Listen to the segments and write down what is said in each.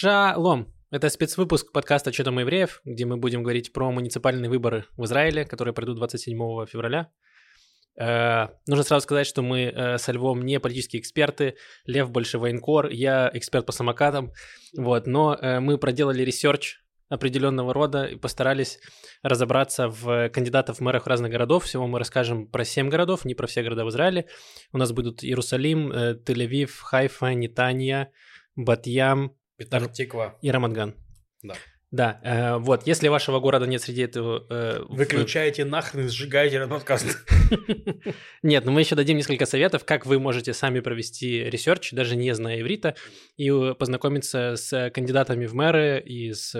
Шалом! Это спецвыпуск подкаста «Что там у евреев», где мы будем говорить про муниципальные выборы в Израиле, которые пройдут 27 февраля. Э, нужно сразу сказать, что мы э, со Львом не политические эксперты. Лев больше военкор, я эксперт по самокатам. Вот, но э, мы проделали research определенного рода и постарались разобраться в кандидатов в мэрах разных городов. Всего мы расскажем про 7 городов, не про все города в Израиле. У нас будут Иерусалим, э, Тель-Авив, Хайфа, Нетания, Бат-Ям, Петах-Тиква. И Рамадган. Да. Да, э, вот, если вашего города нет среди этого... Э, Выключайте вы... нахрен и сжигайте подкаст. Нет, но мы еще дадим несколько советов, как вы можете сами провести research, даже не зная иврита, и познакомиться с кандидатами в мэры и с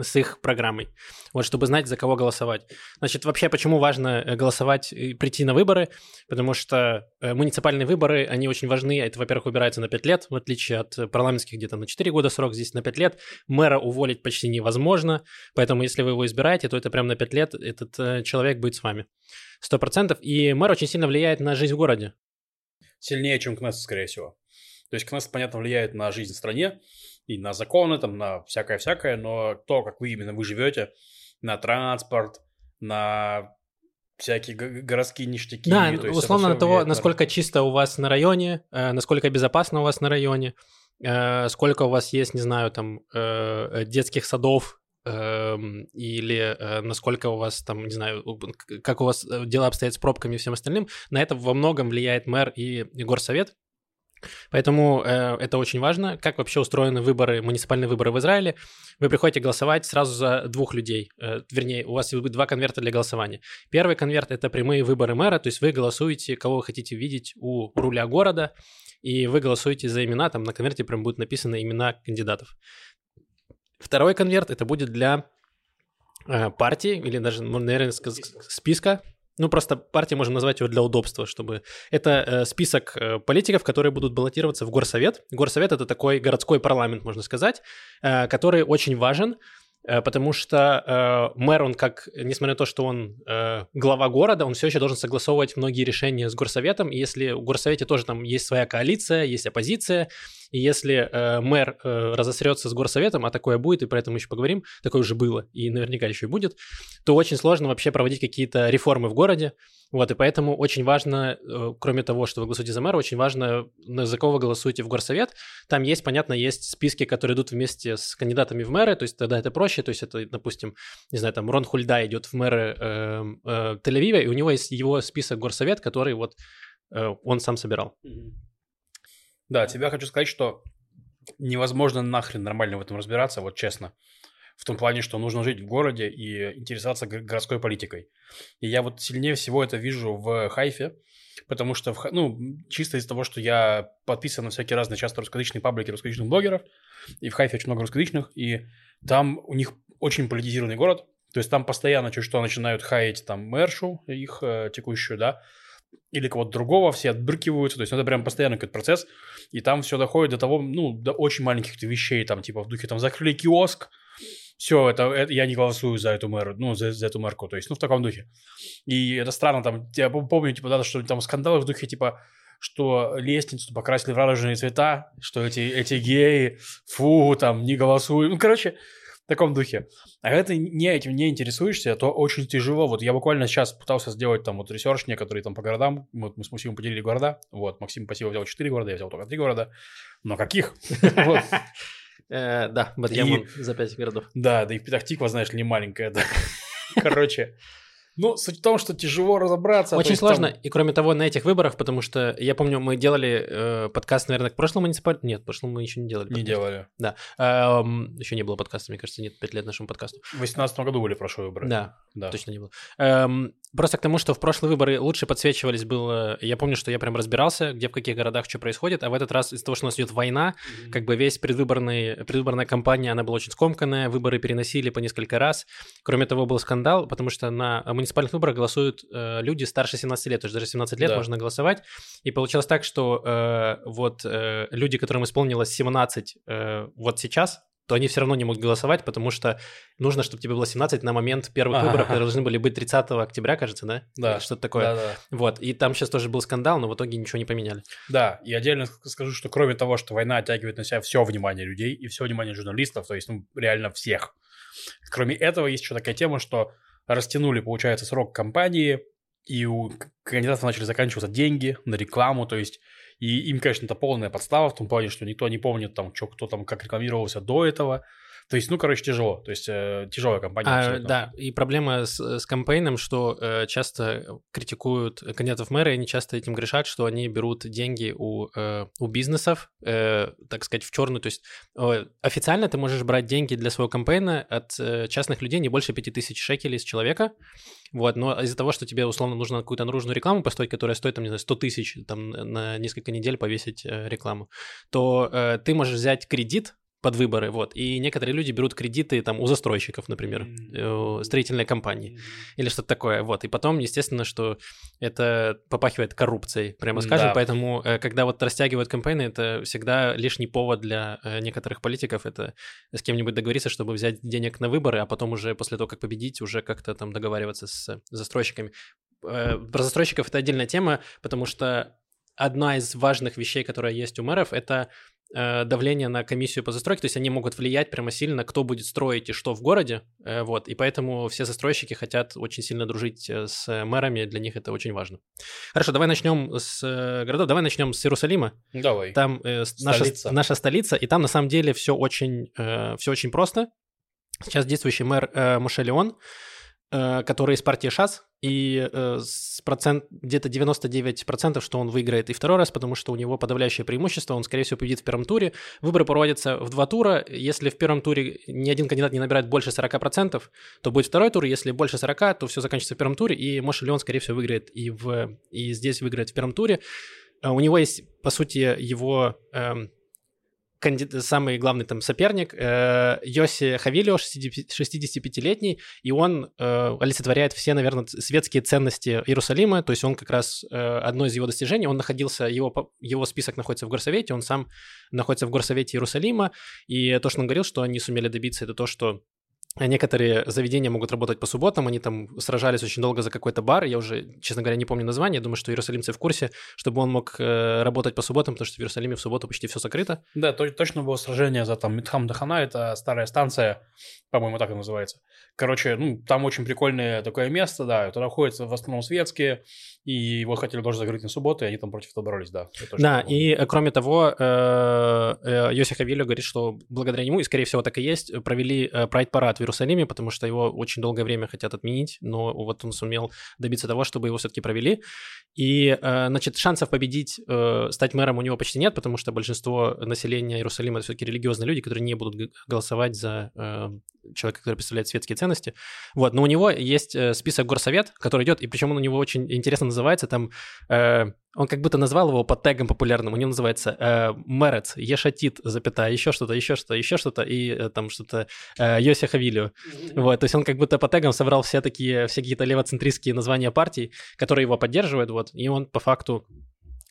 с их программой, вот, чтобы знать, за кого голосовать. Значит, вообще, почему важно э, голосовать и прийти на выборы? Потому что э, муниципальные выборы, они очень важны. Это, во-первых, выбирается на 5 лет, в отличие от парламентских где-то на 4 года срок, здесь на 5 лет. Мэра уволить почти невозможно, поэтому если вы его избираете, то это прям на 5 лет этот э, человек будет с вами. 100%. И мэр очень сильно влияет на жизнь в городе. Сильнее, чем Кнессет, скорее всего. То есть Кнессет, понятно, влияет на жизнь в стране, и на законы, там, на всякое-всякое, но то, как вы именно вы живете, на транспорт, на всякие городские ништяки. Да, то есть условно на того, насколько на... чисто у вас на районе, э, насколько безопасно у вас на районе, э, сколько у вас есть, не знаю, там, э, детских садов, э, или э, насколько у вас там, не знаю, как у вас э, дела обстоят с пробками и всем остальным, на это во многом влияет мэр и, и горсовет. Поэтому э, это очень важно. Как вообще устроены выборы, муниципальные выборы в Израиле? Вы приходите голосовать сразу за двух людей. Э, вернее, у вас будет два конверта для голосования. Первый конверт – это прямые выборы мэра, то есть вы голосуете, кого вы хотите видеть у руля города, и вы голосуете за имена, там на конверте прям будут написаны имена кандидатов. Второй конверт – это будет для э, партии или даже, наверное, списка ну, просто партия можем назвать его для удобства, чтобы... Это э, список э, политиков, которые будут баллотироваться в горсовет. Горсовет — это такой городской парламент, можно сказать, э, который очень важен, э, потому что э, мэр, он как, несмотря на то, что он э, глава города, он все еще должен согласовывать многие решения с горсоветом, и если в горсовете тоже там есть своя коалиция, есть оппозиция, и если э, мэр э, разосрется с горсоветом, а такое будет, и про это мы еще поговорим, такое уже было, и наверняка еще и будет, то очень сложно вообще проводить какие-то реформы в городе. Вот, и поэтому очень важно, э, кроме того, что вы голосуете за мэра, очень важно, за кого вы голосуете в горсовет. Там есть, понятно, есть списки, которые идут вместе с кандидатами в мэры, то есть тогда это проще, то есть это, допустим, не знаю, там Рон Хульда идет в мэры э, э, Тель-Авива, и у него есть его список горсовет, который вот э, он сам собирал. Mm-hmm. Да, тебя хочу сказать, что невозможно нахрен нормально в этом разбираться, вот честно. В том плане, что нужно жить в городе и интересоваться городской политикой. И я вот сильнее всего это вижу в Хайфе, потому что, в, ну, чисто из-за того, что я подписан на всякие разные часто русскоязычные паблики русскоязычных блогеров, и в Хайфе очень много русскоязычных, и там у них очень политизированный город, то есть там постоянно чуть что начинают хаять там мэршу, их э, текущую, да, или кого-то другого, все отбрыкиваются, то есть это прям постоянный какой-то процесс, и там все доходит до того, ну, до очень маленьких вещей, там, типа, в духе, там, закрыли киоск, все, это, это я не голосую за эту мэру, ну, за, за эту мэрку, то есть, ну, в таком духе. И это странно, там, я помню, типа, да, что там скандалы в духе, типа, что лестницу покрасили в радужные цвета, что эти, эти геи, фу, там, не голосуют. Ну, короче, в таком духе. А когда ты не этим не интересуешься, то очень тяжело. Вот я буквально сейчас пытался сделать там вот research некоторые там по городам. Вот мы с Максимом поделили города. Вот, Максим спасибо взял 4 города, я взял только 3 города. Но каких? Э, да, Бат-Ям за 5 городов. Да, да и Петах-Тиква, знаешь ли, не маленькая. Короче, ну, суть в том, что тяжело разобраться. Очень сложно. Там... И кроме того, на этих выборах, потому что я помню, мы делали э, подкаст, наверное, к прошлому муниципальному. Нет, к прошлому мы еще не делали. Не делали. Да. Эм, еще не было подкаста, мне кажется, нет, пять лет нашему подкасту. В 2018 году были прошлые выборы. Да, да. точно не было. Эм, просто к тому, что в прошлые выборы лучше подсвечивались было... Я помню, что я прям разбирался, где в каких городах что происходит, а в этот раз из-за того, что у нас идет война, mm-hmm. как бы весь предвыборный, предвыборная кампания, она была очень скомканная, выборы переносили по несколько раз. Кроме того, был скандал, потому что на муниципальных выборах голосуют э, люди старше 17 лет, то есть даже 17 лет да. можно голосовать. И получилось так, что э, вот э, люди, которым исполнилось 17 э, вот сейчас, то они все равно не могут голосовать, потому что нужно, чтобы тебе было 17 на момент первых Ага. выборов, которые должны были быть 30 октября, кажется, да? Да. Или Что-то такое. Да-да. Вот, и там сейчас тоже был скандал, но в итоге ничего не поменяли. Да, и отдельно ск- скажу, что кроме того, что война оттягивает на себя все внимание людей и все внимание журналистов, то есть, ну, реально всех. Кроме этого, есть еще такая тема, что растянули, получается, срок кампании, и у кандидатов начали заканчиваться деньги на рекламу, то есть, и им, конечно, это полная подстава в том плане, что никто не помнит, там, что кто там, как рекламировался до этого. То есть, ну, короче, тяжело. То есть, э, тяжелая кампания. А, абсолютно. да, и проблема с, с кампейном, что э, часто критикуют кандидатов в мэры, и они часто этим грешат, что они берут деньги у, э, у бизнесов, э, так сказать, в черную. То есть э, официально ты можешь брать деньги для своего кампейна от э, частных людей не больше 5000 шекелей с человека, вот, но из-за того, что тебе условно нужно какую-то наружную рекламу построить, которая стоит, там, не знаю, 100 тысяч, там, на несколько недель повесить э, рекламу, то э, ты можешь взять кредит под выборы, вот, и некоторые люди берут кредиты там у застройщиков, например, э, строительной компании Мгм. или что-то такое, вот, и потом, естественно, что это попахивает коррупцией, прямо скажем, Да. поэтому, э, когда вот растягивают кампейны, это всегда лишний повод для э, некоторых политиков, это с кем-нибудь договориться, чтобы взять денег на выборы, а потом уже после того, как победить, уже как-то там договариваться с застройщиками. Про застройщиков это отдельная тема, потому что одна из важных вещей, которая есть у мэров, это давление на комиссию по застройке, то есть они могут влиять прямо сильно, кто будет строить и что в городе, э, вот, и поэтому все застройщики хотят очень сильно дружить э, с мэрами, для них это очень важно. Хорошо, давай начнем с э, городов, давай начнем с Иерусалима, Давай. там э, с- наша, Столица. наша столица, и там на самом деле все очень, все очень просто. Сейчас действующий мэр э, Моше Леон, э, который из партии ШАС, и э, с процент, где-то 99%, что он выиграет и второй раз, потому что у него подавляющее преимущество, он, скорее всего, победит в первом туре. Выборы проводятся в два тура. Если в первом туре ни один кандидат не набирает больше 40%, то будет второй тур. Если больше 40, то все заканчивается в первом туре, и Моше Леон, скорее всего, выиграет и, в, и здесь выиграет в первом туре. А У него есть, по сути, его эм, канди- самый главный там соперник э, Йоси Хавилио, 65-летний, и он э, олицетворяет все, наверное, светские ценности Иерусалима, то есть он как раз э, одно из его достижений, он находился, его, его список находится в горсовете, он сам находится в горсовете Иерусалима, и то, что он говорил, что они сумели добиться, это то, что Некоторые заведения могут работать по субботам, они там сражались очень долго за какой-то бар, я уже, честно говоря, не помню название, думаю, что иерусалимцы в курсе, чтобы он мог э, работать по субботам, потому что в Иерусалиме в субботу почти все закрыто. Да, то- точно было сражение за там Митхам Дахана, это старая станция, по-моему, так и называется. Короче, ну, там очень прикольное такое место, да, туда ходят в основном светские, и его хотели тоже закрыть на субботу, и они там против этого боролись, да. Да, и кроме того, э, э, Йоси Хавилио говорит, что благодаря нему, и скорее всего так и есть, провели э, прайд-парад в Иерусалиме, потому что его очень долгое время хотят отменить, но вот он сумел добиться того, чтобы его все-таки провели. И, значит, шансов победить, стать мэром у него почти нет, потому что большинство населения Иерусалима это все-таки религиозные люди, которые не будут голосовать за человека, который представляет светские ценности. Вот, но у него есть э, список горсовет, который идет, и причем он у него очень интересно называется, там э, он как будто назвал его под тегом популярным, у него называется э, Мерец, Ешатит, запятая, еще что-то, еще что-то, еще что-то, и э, там что-то э, Йоси Хавилио. Вот, то есть он как будто по тегам собрал все такие, все какие-то левоцентристские названия партий, которые его поддерживают, вот, и он по факту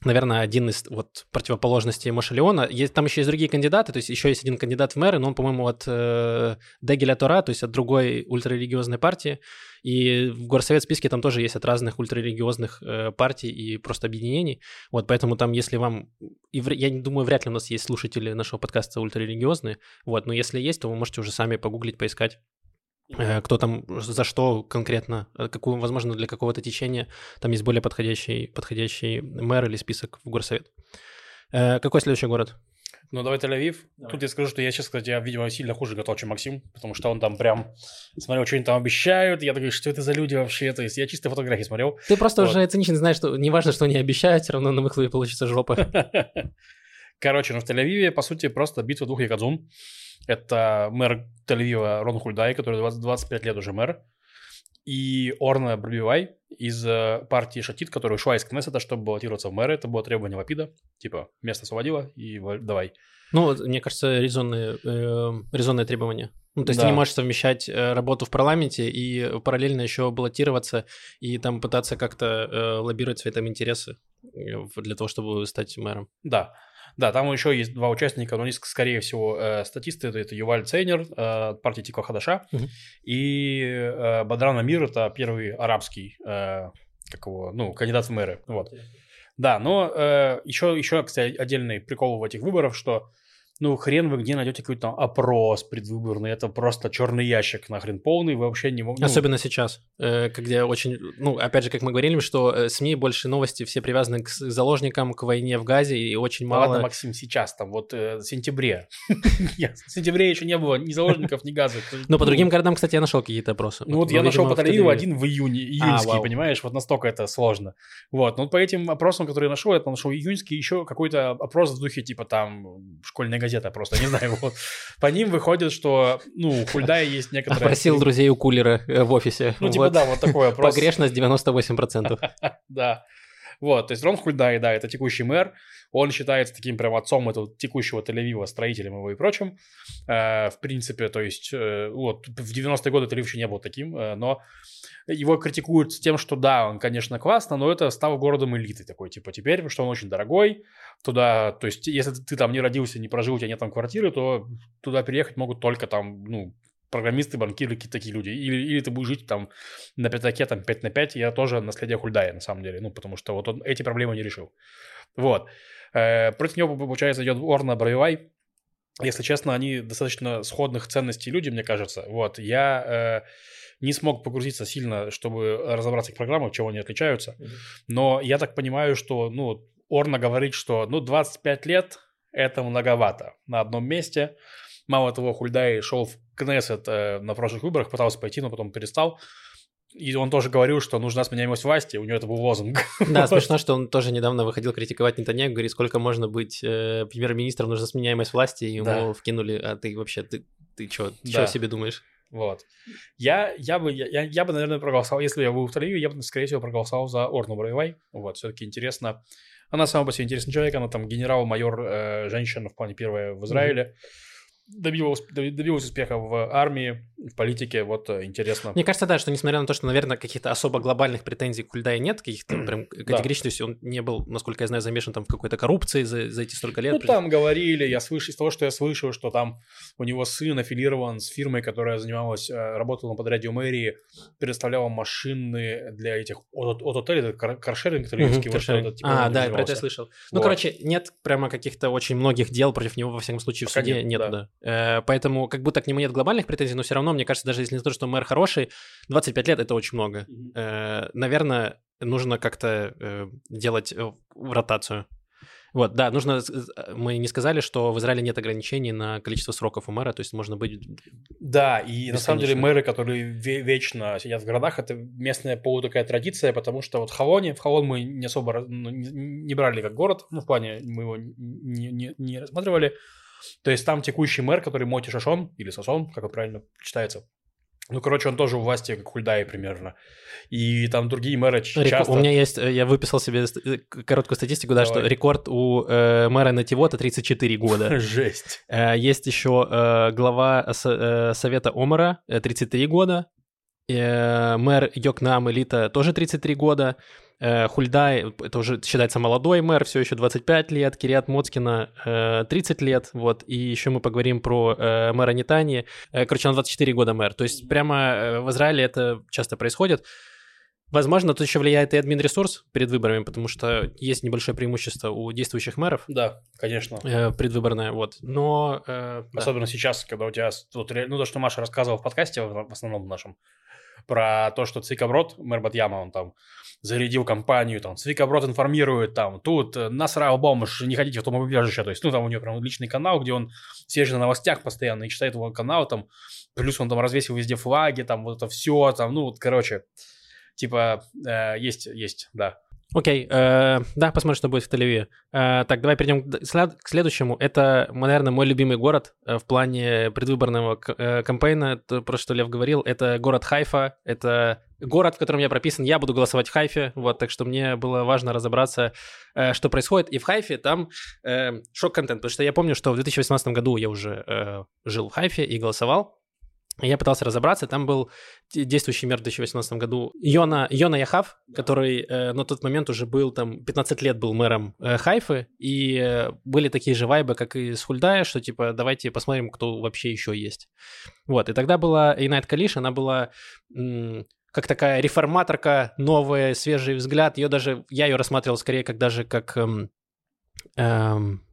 наверное, один из вот противоположностей Моша Леона. Есть, там еще есть другие кандидаты, то есть еще есть один кандидат в мэры, но он, по-моему, от э, Дегеля Тора, то есть от другой ультрарелигиозной партии. И в горсовет списке там тоже есть от разных ультрарелигиозных э, партий и просто объединений. Вот, поэтому там, если вам... И вр- я не думаю, вряд ли у нас есть слушатели нашего подкаста ультрарелигиозные. Вот, но если есть, то вы можете уже сами погуглить, поискать кто там, за что конкретно, э, какую, возможно, для какого-то течения там есть более подходящий, подходящий мэр или список в горсовет. Э, Какой следующий город? Ну, давай Тель-Авив. Давай. Тут я скажу, что я сейчас, кстати, я, видимо, сильно хуже готов, чем Максим, потому что он там прям смотрел, что они там обещают. Я такой, что это за люди вообще? То есть я чисто фотографии смотрел. Ты просто Вот. уже цинично знаешь, что неважно, что они обещают, все равно на выхлопе получится жопа. Короче, ну в Тель-Авиве, по сути, просто битва двух якадзун. Это мэр Тель-Авива Рон Хульдай, который 20, 25 лет уже мэр. И Орна Барбивай из э, партии Шатит, которая ушла из Кнессета, чтобы баллотироваться в мэры. Это было требование Лапида. Типа, место освободила и ва- давай. Ну, мне кажется, резонные, э, резонные требования. Ну, то есть Да. ты не можешь совмещать э, работу в парламенте и параллельно еще баллотироваться и там пытаться как-то э, лоббировать свои там интересы э, для того, чтобы стать мэром. Да. Да, там еще есть два участника, но они, скорее всего, э, статисты. Это, это Юваль Цейнер, э, партии Тико Хадаша, Мгм. и э, Бадран Амир, это первый арабский, э, как его, ну, кандидат в мэры. Вот. Да, но э, еще, еще, кстати, отдельный прикол в этих выборах, что ну, хрен вы где найдете какой-то там опрос предвыборный, это просто черный ящик нахрен полный, вы вообще не можете... Особенно сейчас, э, когда очень, ну, опять же, как мы говорили, что э, СМИ больше новости все привязаны к заложникам, к войне в Газе, и очень Ну, мало... ладно, Максим, сейчас там, вот э, в сентябре. В сентябре еще не было ни заложников, ни газа. Но по другим городам, кстати, я нашел какие-то опросы. Ну вот я нашел по Тель-Авиву один в июне, июньский, вау. понимаешь, вот настолько это сложно. Вот, ну по этим опросам, которые я нашел, я нашел июньский, еще какой-то опрос в духе типа там школьная газета просто, не знаю, вот. По ним выходит, что, ну, у Хульдая есть некоторые... Опросил друзей у кулера э, в офисе. Ну, типа, Вот. да, вот такой опрос. Погрешность 98%. Да. Вот, то есть Рон Хульдай, да, это текущий мэр, он считается таким прям отцом этого текущего Тель-Авива, строителем его и прочим. Э, в принципе, то есть, э, вот, в 90-е годы Тель-Авив еще не был таким, э, но его критикуют тем, что да, он, конечно, классно, но это стал городом элиты такой, типа, теперь, что он очень дорогой, туда, то есть, если ты там не родился, не прожил, у тебя нет там квартиры, то туда переехать могут только там, ну, программисты, банкиры, какие-то такие люди. Или, или ты будешь жить там на пятаке, там 5 на 5, я тоже наследие Хульдая, на самом деле, ну, потому что вот он эти проблемы не решил. Вот. Э, против него, получается, идет Орна Бравивай. Если честно, они достаточно сходных ценностей люди, мне кажется. Вот. Я э, не смог погрузиться сильно, чтобы разобраться в их программах, чего они отличаются. Но я так понимаю, что, ну, Орна говорит, что, ну, 25 лет – это многовато на одном месте. Мало того, Хульдай шел в Кнессет э, на прошлых выборах, пытался пойти, но потом перестал. И он тоже говорил, что нужна сменяемость власти, у него это был лозунг. Да, смешно, что он тоже недавно выходил критиковать Нетаньяху, говорит, сколько можно быть э, премьер-министром, нужна сменяемость власти, и ему Да. вкинули, а ты вообще, ты, ты что, Да. о себе думаешь? Вот. Я, я, бы, я, я бы, наверное, проголосовал, если я был в Тель-Авиве, я бы, скорее всего, проголосовал за Орну Бравивай. Вот, все-таки интересно. Она сама по себе интересный человек, она там генерал-майор, э, женщина в плане первая в Израиле. Добилась, добилась успеха в армии, в политике, вот э, интересно. Мне кажется, да, что несмотря на то, что, наверное, каких-то особо глобальных претензий к Хульдае нет, каких-то прям категоричных, то есть он не был, насколько я знаю, замешан там в какой-то коррупции за, за эти столько лет. Ну, там говорили, я слышу, из того, что я слышал, что там у него сын аффилирован с фирмой, которая занималась, э, работала на подряде у мэрии, предоставляла машины для этих от, от отелей, это кар- каршеринг, итальянский, вот каршеринг. что-то типа а, да, про это я слышал. Ну, Вот. короче, нет прямо каких-то очень многих дел против него, во всяком случае, в Пока суде нет, да. да. Э, поэтому как будто к нему нет глобальных претензий, но все равно, мне кажется, даже если не то, что мэр хороший, 25 лет — это очень много. Э, наверное, нужно как-то э, делать ротацию. Вот, да, нужно... Мы не сказали, что в Израиле нет ограничений на количество сроков у мэра, то есть можно быть... Да, и на самом деле мэры, которые ве- вечно сидят в городах, это местная полу такая традиция, потому что вот в Хавоне, в Хавон мы не особо ну, не, не брали как город, ну, в плане мы его не, не- не рассматривали. То есть там текущий мэр, который Моти Шашон, или Сасон, как он правильно читается, ну, короче, он тоже у власти, как Хульдай примерно. И там другие мэры Реко- часто... У меня есть... э, Я выписал себе э, короткую статистику, да, что Давай. рекорд у э, мэра Нативота 34 года. Жесть. Э, Есть еще э, глава со- э, Совета Омара, э, 33 года. Э, Мэр Йокнам Элита тоже 33 года. Э, Хульдай, это уже считается молодой мэр, все еще 25 лет. Кириат Моцкина э, 30 лет. Вот. И еще мы поговорим про э, мэра Нетани. Э, Короче, он 24 года мэр. То есть прямо э, в Израиле это часто происходит. Возможно, тут еще влияет и админ-ресурс перед выборами, потому что есть небольшое преимущество у действующих мэров Да, конечно. э, предвыборное, вот. Но э, да. Особенно сейчас, когда у тебя... Вот, ну, то, что Маша рассказывала в подкасте, в основном нашем, про то, что Цвикаброд, мэр Батьяма, он там зарядил компанию, там, Цвикаброд информирует, там, тут э, насрал бомж, не ходите в том убежище, то есть, ну, там у него прям личный канал, где он сидит на новостях постоянно и читает его канал, там, плюс он там развесил везде флаги, там, вот это все, там, ну, вот, короче, типа, э, есть, есть, да. Окей, э, да, посмотрим, что будет в Тель-Авиве. Э, так, давай перейдем к, следующему. Это, наверное, мой любимый город э, в плане предвыборного э, кампейна, то, про что Лев говорил. Это город Хайфа, это город, в котором я прописан. Я буду голосовать в Хайфе, вот, так что мне было важно разобраться, э, что происходит. И в Хайфе там э, шок-контент, потому что я помню, что в 2018 году я уже э, жил в Хайфе и голосовал. Я пытался разобраться, там был действующий мэр в 2018 году Йона, Йона Яхав, который э, на тот момент уже был там 15 лет был мэром э, Хайфы, и э, были такие же вайбы, как и с Хульдая, что типа давайте посмотрим, кто вообще еще есть. Вот, и тогда была Инайт Калиш, она была м- как такая реформаторка, новая, свежий взгляд. Ее даже, я ее рассматривал скорее как даже как эм, эм,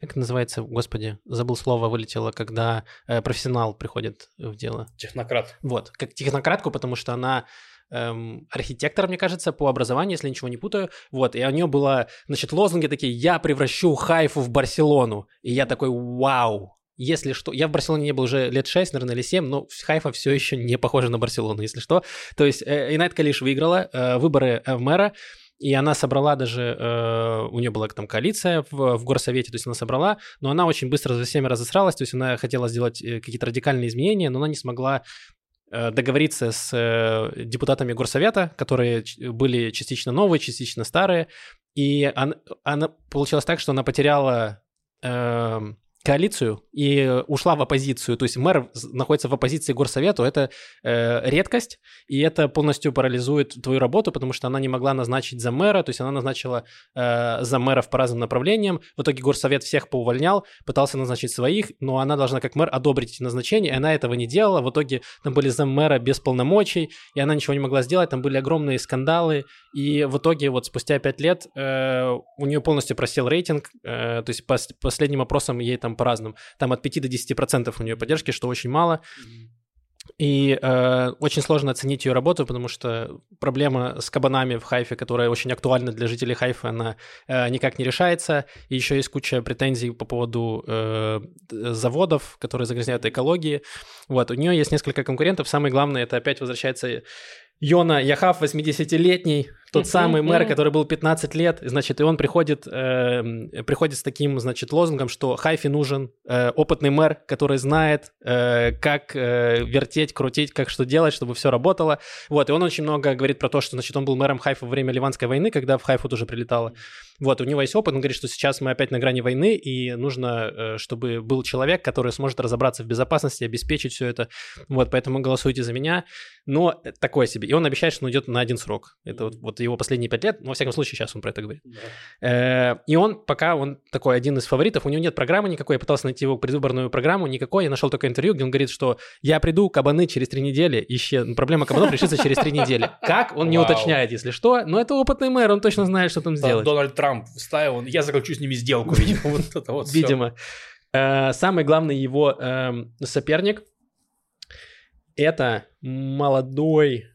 как называется, господи, забыл слово, вылетело, когда э, профессионал приходит в дело. Технократ. Вот, как технократку, потому что она эм, архитектор, мне кажется, по образованию, если ничего не путаю. Вот, и у нее было, значит, лозунги такие «Я превращу Хайфу в Барселону». И я такой «Вау!» Если что, я в Барселоне не был уже лет 6, наверное, или 7, но Хайфа все еще не похожа на Барселону, если что. То есть э, Эйнат Калиш выиграла э, выборы э, в мэра, и она собрала даже, э, у нее была там коалиция в, в горсовете, то есть она собрала, но она очень быстро за всеми разосралась, то есть она хотела сделать э, какие-то радикальные изменения, но она не смогла э, договориться с депутатами горсовета, которые были частично новые, частично старые, и она, она получилось так, что она потеряла э, коалицию и ушла в оппозицию. То есть мэр находится в оппозиции горсовету. Это э, редкость, и это полностью парализует твою работу, потому что она не могла назначить за мэра, то есть она назначила э, за мэров по разным направлениям. В итоге горсовет всех поувольнял, пытался назначить своих, но она должна как мэр одобрить эти назначения, и она этого не делала. В итоге там были за мэра без полномочий, и она ничего не могла сделать, там были огромные скандалы, и в итоге вот спустя пять лет э, у нее полностью просел рейтинг, э, то есть по последним опросам ей там по разным, там от 5 до 10 процентов у нее поддержки, что очень мало. И э, очень сложно оценить ее работу, потому что проблема с кабанами в Хайфе, которая очень актуальна для жителей Хайфа, она э, никак не решается. И еще есть куча претензий по поводу э, заводов, которые загрязняют экологии. Вот, у нее есть несколько конкурентов. Самое главное, это опять возвращается Йона Яхав, 80-летний, тот самый мэр, который был 15 лет, значит, и он приходит, э, приходит с таким, значит, лозунгом, что Хайфи нужен э, опытный мэр, который знает, э, как э, вертеть, крутить, как что делать, чтобы все работало. Вот, и он очень много говорит про то, что, значит, он был мэром Хайфа во время Ливанской войны, когда в Хайфу тоже прилетало. Вот, у него есть опыт, он говорит, что сейчас мы опять на грани войны, и нужно, э, чтобы был человек, который сможет разобраться в безопасности, обеспечить все это. Вот, поэтому голосуйте за меня. Но такое себе. И он обещает, что он идет на один срок. Это вот, вот его последние пять лет, но, во всяком случае, сейчас он про это говорит. Да. Э, и он пока, он такой один из фаворитов, у него нет программы никакой, я пытался найти его предвыборную программу, никакой, я нашел только интервью, где он говорит, что я приду, кабаны через три недели, ищи, проблема кабанов решится через три недели. Как, он не уточняет, если что, но это опытный мэр, он точно знает, что там сделать. Дональд Трамп вставил, я заключу с ними сделку, видимо. Видимо. Э, самый главный его эм, соперник – это молодой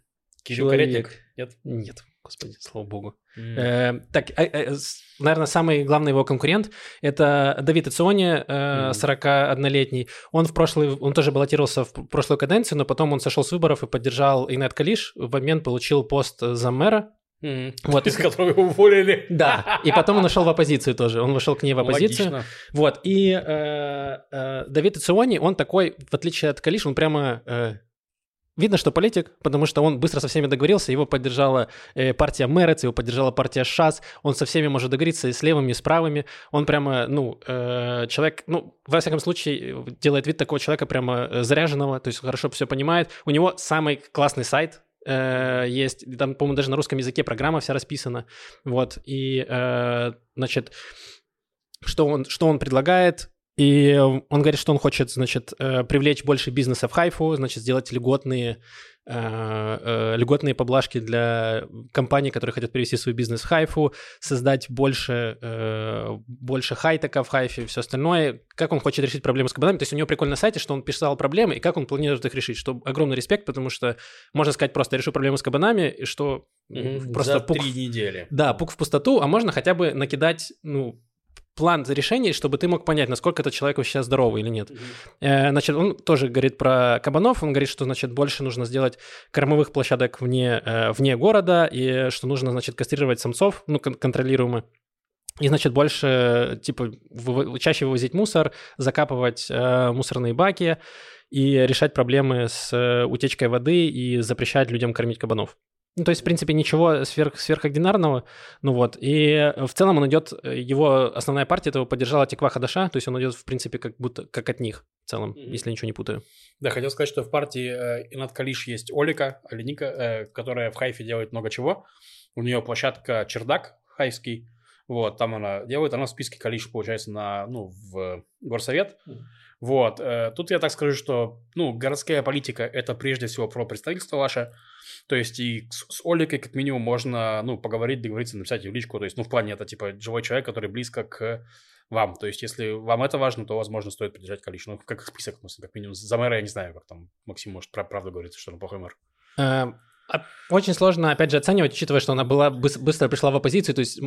человек. Нет? Нет. Господи, слава богу. Mm. Э, так, э, э, наверное, самый главный его конкурент это Давид Ициони, э, mm. 41-летний. Он в прошлый, он тоже баллотировался в прошлую каденцию, но потом он сошел с выборов и поддержал Инет Калиш. В обмен получил пост за мэра. Mm. Вот. Из которого его уволили. Да, и потом он ушел в оппозицию тоже. Он вошел к ней в оппозицию. Логично. Вот, и э, э, Давид Ициони, он такой, в отличие от Калиш, он прямо э, Видно, что политик, потому что он быстро со всеми договорился, его поддержала э, партия Мэрец, его поддержала партия ШАС, он со всеми может договориться и с левыми, и с правыми, он прямо, ну, э, человек, ну, во всяком случае, делает вид такого человека прямо э, заряженного, то есть хорошо все понимает. У него самый классный сайт, э, есть, там, по-моему, даже на русском языке программа вся расписана, вот, и, э, значит, что он, что он предлагает, и он говорит, что он хочет, значит, э, привлечь больше бизнеса в Хайфу, значит, сделать льготные, э, э, льготные поблажки для компаний, которые хотят перевести свой бизнес в Хайфу, создать больше, больше хайтека в Хайфе и все остальное. Как он хочет решить проблемы с кабанами? То есть у него прикольно на сайте, что он писал проблемы и как он планирует их решить. Что огромный респект, потому что можно сказать просто решу проблемы с кабанами, и что просто За пук... три недели. Да, пук в пустоту, а можно хотя бы накидать, ну, план решений, чтобы ты мог понять, насколько этот человек вообще здоровый или нет. Mm-hmm. Значит, он тоже говорит про кабанов, он говорит, что, значит, больше нужно сделать кормовых площадок вне, э, вне города, и что нужно, значит, кастрировать самцов, ну, контролируемо. И, значит, больше, типа, чаще вывозить мусор, закапывать э, мусорные баки и решать проблемы с э, утечкой воды и запрещать людям кормить кабанов. Ну, то есть, в принципе, ничего сверх, сверхординарного. Ну вот. И в целом он идет, его основная партия этого поддержала Теква Хадаша, то есть он идет, в принципе, как будто как от них. в целом, mm-hmm. если ничего не путаю. Да, хотел сказать, что в партии э, Инат Калиш есть Олика, Оленика, э, которая в Хайфе делает много чего. У нее площадка Чердак хайфский, вот, там она делает, она в списке Калиш, получается, на, ну, в горсовет. Mm-hmm. Вот, э, тут я так скажу, что, ну, городская политика – это прежде всего про представительство ваше, то есть и с, с Оликой как минимум можно, ну, поговорить, договориться, написать в личку, то есть, ну, в плане это, типа, живой человек, который близко к вам. То есть, если вам это важно, то, возможно, стоит поддержать количество. Ну, как список, как минимум. За мэра я не знаю, как там Максим может правда говорить, что он плохой мэр. Эм, а, очень сложно, опять же, оценивать, учитывая, что она была быстро пришла в оппозицию. То есть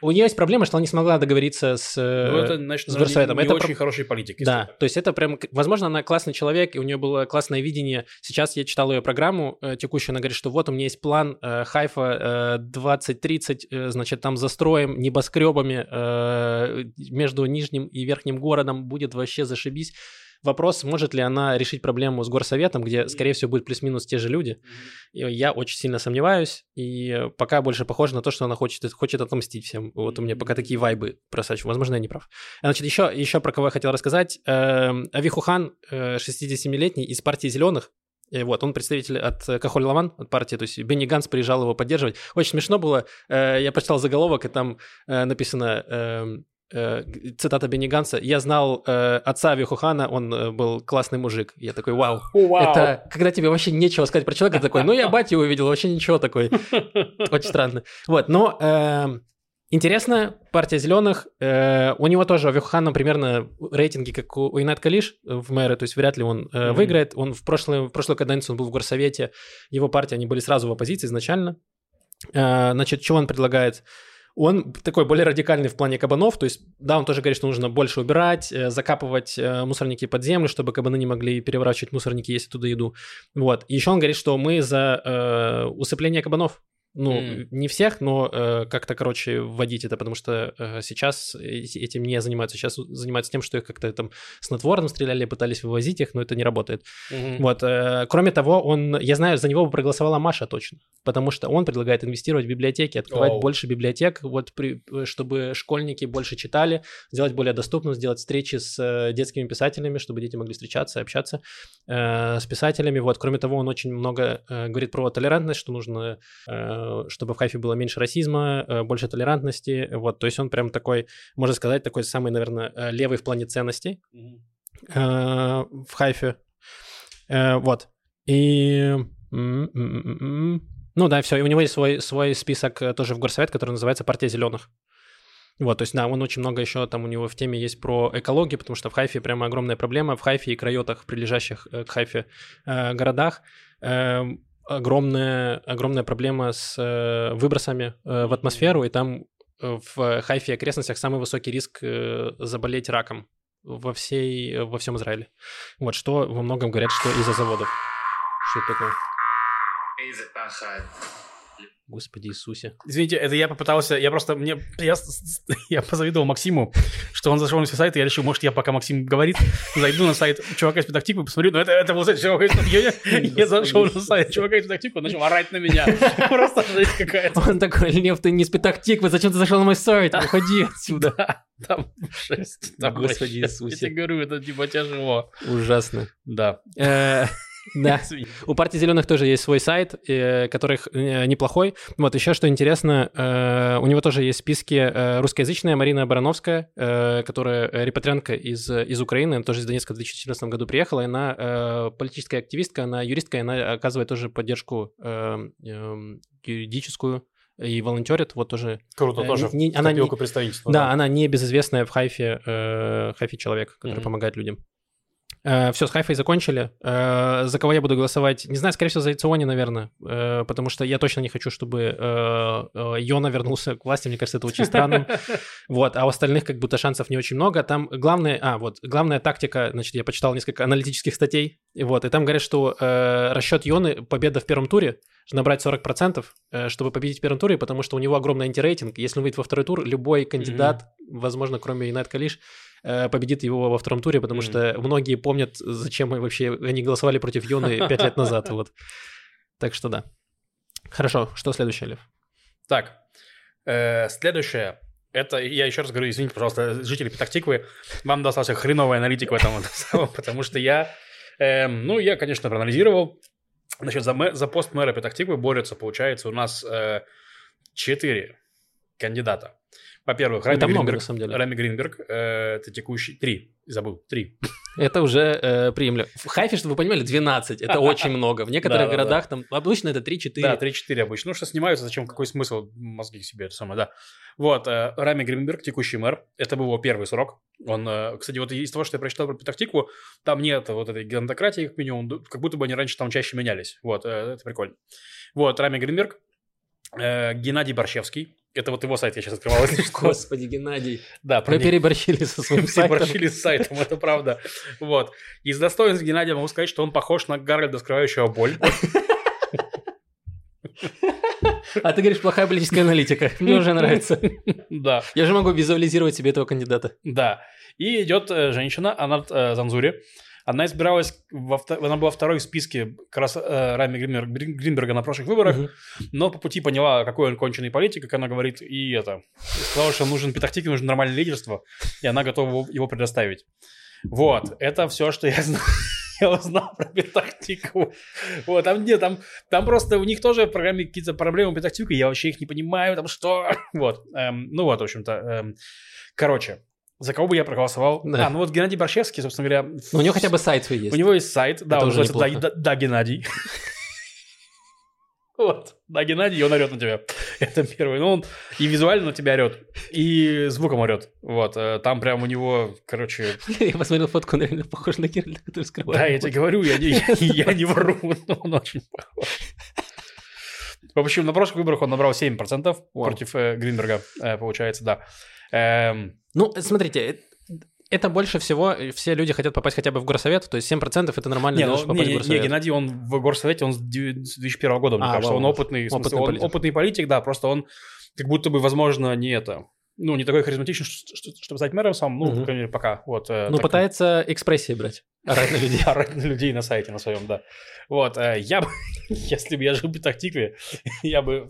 у нее есть проблема, что она не смогла договориться с, ну, это, значит, с не это очень про... хороший политик. Да, так. то есть это прям, возможно, она классный человек, и у нее было классное видение. Сейчас я читал ее программу э, текущую, она говорит, что вот у меня есть план э, Хайфа э, 2030, э, значит, там застроим небоскребами э, между нижним и верхним городом, будет вообще зашибись. Вопрос, может ли она решить проблему с горсоветом, где, скорее всего, будут плюс-минус те же люди. И я очень сильно сомневаюсь, и пока больше похоже на то, что она хочет, хочет отомстить всем. Вот у меня пока такие вайбы просачиваются. Возможно, я не прав. Значит, еще, еще про кого я хотел рассказать. Эм, Авихухан, 67-летний, э, из партии «Зеленых», и вот, он представитель от Кахоль Лаван, от партии, то есть Бенни Ганс приезжал его поддерживать. Очень смешно было, э, я прочитал заголовок, и там э, написано эм, цитата Бенни Ганса, я знал э, отца Вихухана, он э, был классный мужик. Я такой, вау. вау. Это когда тебе вообще нечего сказать про человека, такой, ну я батю увидел, вообще ничего такой. Очень странно. Вот, но э, интересно, партия зеленых, э, у него тоже, у Вихухана примерно рейтинги, как у Инат Калиш в мэры, то есть вряд ли он э, mm-hmm. выиграет. Он в, прошлой, в прошлой каденции он был в горсовете, его партия, они были сразу в оппозиции изначально. Э, значит, что он предлагает? Он такой более радикальный в плане кабанов, то есть, да, он тоже говорит, что нужно больше убирать, э, закапывать э, мусорники под землю, чтобы кабаны не могли переворачивать мусорники, есть оттуда еду. Вот. И еще он говорит, что мы за э, усыпление кабанов, ну, mm. не всех, но э, как-то, короче, вводить это, потому что э, сейчас этим не занимаются. Сейчас занимаются тем, что их как-то там снотворным стреляли, пытались вывозить их, но это не работает. Mm-hmm. Вот. Э, кроме того, он, я знаю, за него бы проголосовала Маша точно, потому что он предлагает инвестировать в библиотеки, открывать oh. больше библиотек, вот при, чтобы школьники больше читали, сделать более доступным, сделать встречи с э, детскими писателями, чтобы дети могли встречаться, общаться э, с писателями. Вот. Кроме того, он очень много э, говорит про толерантность, что нужно э, чтобы в Хайфе было меньше расизма, э, больше толерантности, вот, то есть он прям такой, можно сказать, такой самый, наверное, э, левый в плане ценностей mm-hmm. в Хайфе, вот, и... Ну да, все, и у него есть свой, свой список тоже в горсовет, который называется «Партия зеленых». Вот, то есть, да, он очень много еще там у него в теме есть про экологию, потому что в Хайфе прямо огромная проблема. В Хайфе и Крайотах, прилежащих к Хайфе э, городах, э, огромная, огромная проблема с э, выбросами э, в атмосферу, и там э, в Хайфе и окрестностях самый высокий риск заболеть раком во, всей, во всем Израиле. Вот что во многом говорят, что из-за заводов. Что это такое? Господи Иисусе. Извините, это я попытался, я просто, мне, я, я позавидовал Максиму, что он зашел на свой сайт, и я решил, может, я пока Максим говорит, зайду на сайт чувака из Педактику и посмотрю, но это, это был сайт чувака из Педактику, я, зашел на сайт чувака из Педактику, он начал орать на меня, просто жесть какая-то. Он такой, Лев, ты не из Педактику, зачем ты зашел на мой сайт, уходи отсюда. Там жесть. Там Господи Иисусе. Я тебе говорю, это типа тяжело. Ужасно. Да. Да. У партии зеленых тоже есть свой сайт, э, который э, неплохой. Вот еще что интересно, э, у него тоже есть списки русскоязычная Марина Барановская, которая репатриантка из, из Украины, она тоже из Донецка в 2014 году приехала, и она политическая активистка, она юристка, и она оказывает тоже поддержку юридическую и волонтерит, вот тоже. Круто, тоже не, она не, представительства. Да, да, она не безызвестная в Хайфе, э, Хайфе человек, который mm-hmm. помогает людям. Э, все, с Хайфой закончили. Э, за кого я буду голосовать? Не знаю, скорее всего, за Циони, наверное, э, потому что я точно не хочу, чтобы Йона вернулся к власти. Мне кажется, это очень странным. Вот, а у остальных как будто шансов не очень много. Там главное, а, вот, главная тактика, значит, я почитал несколько аналитических статей, вот, и там говорят, что расчет Йоны, победа в первом туре, набрать 40%, чтобы победить в первом туре, потому что у него огромный антирейтинг. Если он выйдет во второй тур, любой кандидат, возможно, кроме Эйнат Калиш, победит его во втором туре, потому что многие помнят, зачем вообще они голосовали против Йоны пять лет назад. Вот. Так что да. Хорошо, что следующее, Лев? Так, э, следующее. это, я еще раз говорю, извините, пожалуйста, жители Петах-Тиквы, вам достался хреновый аналитик в этом, потому что я, эм, ну, я, конечно, проанализировал, значит, за, мэ, за пост мэра Петахтиквы борются, получается, у нас э, четыре кандидата. Во-первых, Рами, Гринберг, много, на самом деле. Рами Гринберг, э, это текущий... Три, забыл, три. Это уже э, приемлемо. В Хайфе, чтобы вы понимали, 12. Это очень много. В некоторых городах там обычно это 3-4. Да, 3-4 обычно. Ну, что снимаются, зачем, какой смысл мозги себе это самое, да. Вот, э, Рами Гринберг, текущий мэр, это был его первый срок. Он, э, кстати, вот из того, что я прочитал про Петахтику, там нет вот этой гигантократии, как минимум, как будто бы они раньше там чаще менялись. Вот, это прикольно. Вот, Рами Гринберг, Геннадий Борщевский, это вот его сайт я сейчас открывал. Господи, Геннадий. Да, Мы переборщили со своим сайтом. Переборщили с сайтом, это правда. Вот. Из достоинств Геннадия могу сказать, что он похож на Гарольда, скрывающего боль. А ты говоришь, плохая политическая аналитика. Мне уже нравится. Да. Я же могу визуализировать себе этого кандидата. Да. И идет э, женщина, она э, Занзури. Она избиралась, во, она была второй в списке как раз э, Рами Гринберга на прошлых выборах, угу. но по пути поняла, какой он конченый политик, как она говорит, и это. Сказала, что нужен Петахтике, нужно нормальное лидерство, и она готова его предоставить. Вот, это все, что я знаю. Я узнал про Петахтику. Вот, там нет, там, там просто у них тоже в программе какие-то проблемы Петахтику, я вообще их не понимаю, там что. Вот, эм, ну вот, в общем-то. Эм, короче, за кого бы я проголосовал? Да. А, ну вот Геннадий Борщевский, собственно говоря. Ну, у него хотя бы сайт свой есть. У него есть сайт, да, Это он называется да, да, да, Геннадий. Вот, да, Геннадий, он орет на тебя. Это первый. Ну, он и визуально на тебя орет, и звуком орет. Вот, э, там прям у него, короче... Я посмотрел фотку, он реально похож на Кирилла, который скрывает. Да, я тебе говорю, я не, я не вру, но он очень похож. В общем, на прошлых выборах он набрал 7% против э, Гринберга, э, получается, да. Эм... Ну, смотрите, это больше всего все люди хотят попасть хотя бы в горсовет, то есть 7% это нормально не, ну, попасть не, в горсовет. Не, Геннадий, он в горсовете, он с 2001 года, мне а, кажется, он опытный, опытный, смысле, политик. он опытный политик, да, просто он как будто бы, возможно, не это, ну, не такой харизматичный, чтобы стать мэром сам, ну, угу. по крайней мере, пока. Вот, э, ну, так... пытается экспрессии брать. Орать на людей. Орать на людей на сайте на своем, да. Вот, э, я бы, если бы я жил в Петахтикве, я бы,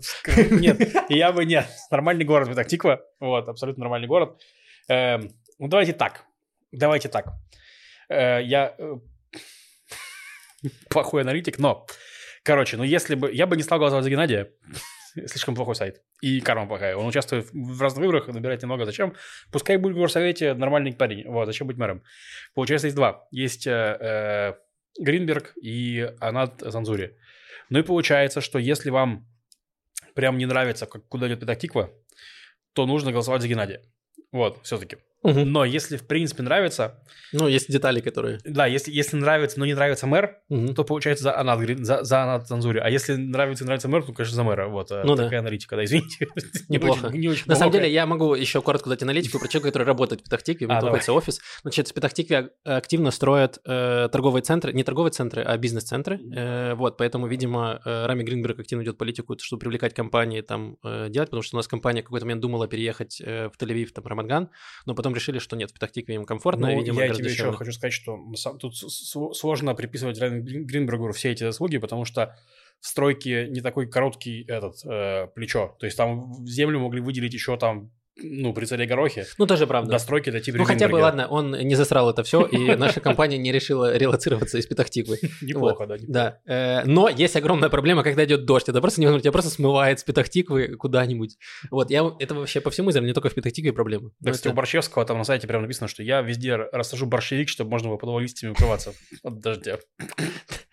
нет, я бы нет, нормальный город Петахтиква, вот, абсолютно нормальный город. Эм, ну, давайте так, давайте так. Э, я плохой аналитик, но, короче, ну, если бы, я бы не стал голосовать за Геннадия, слишком плохой сайт. И карма плохая. Он участвует в разных выборах, набирает немного. Зачем? Пускай будет в горсовете нормальный парень. Вот, зачем быть мэром? Получается, есть два. Есть э, э, Гринберг и Анат Занзури. Ну и получается, что если вам прям не нравится, как, куда идет Петахтиква, то нужно голосовать за Геннадия. Вот, все-таки. Угу. Но если, в принципе, нравится... Ну, есть детали, которые... Да, если, если нравится, но не нравится мэр, угу. то получается за Анат, за, за Анат Цензуре. А если нравится нравится мэр, то, конечно, за мэра. Вот, э, ну, такая да. аналитика, да, извините. Неплохо. не очень, не очень На самом деле, я могу еще коротко дать аналитику про человека, который работает в Петахтике, а, находится офис. Значит, в Петахтике активно строят э, торговые центры, не торговые центры, а бизнес-центры. Э, вот, поэтому, видимо, э, Рами Гринберг активно идет политику, чтобы привлекать компании там э, делать, потому что у нас компания в какой-то момент думала переехать э, в Тель-Авив, там, Рамадган, но потом решили, что нет, в Петахтикве им комфортно, ну, видимо, я тебе еще хочу сказать, что тут сложно приписывать Гринбергу все эти заслуги, потому что в стройке не такой короткий этот э, плечо. То есть там в землю могли выделить еще там ну, при царе Горохе. Ну, тоже правда. Достройки это типа Ну, хотя бы, ладно, он не засрал это все, и наша компания не решила релацироваться из Петахтиквы. Неплохо, да. Да. Э, но есть огромная проблема, когда идет дождь. Это просто невозможно, тебя просто смывает с Петахтиквы куда-нибуть. Вот, я, это вообще по всему Израилю, не только в Петахтикве проблема. Да, кстати, у Борщевского там на сайте прямо написано, что я везде рассажу борщевик, чтобы можно было под листьями укрываться от дождя.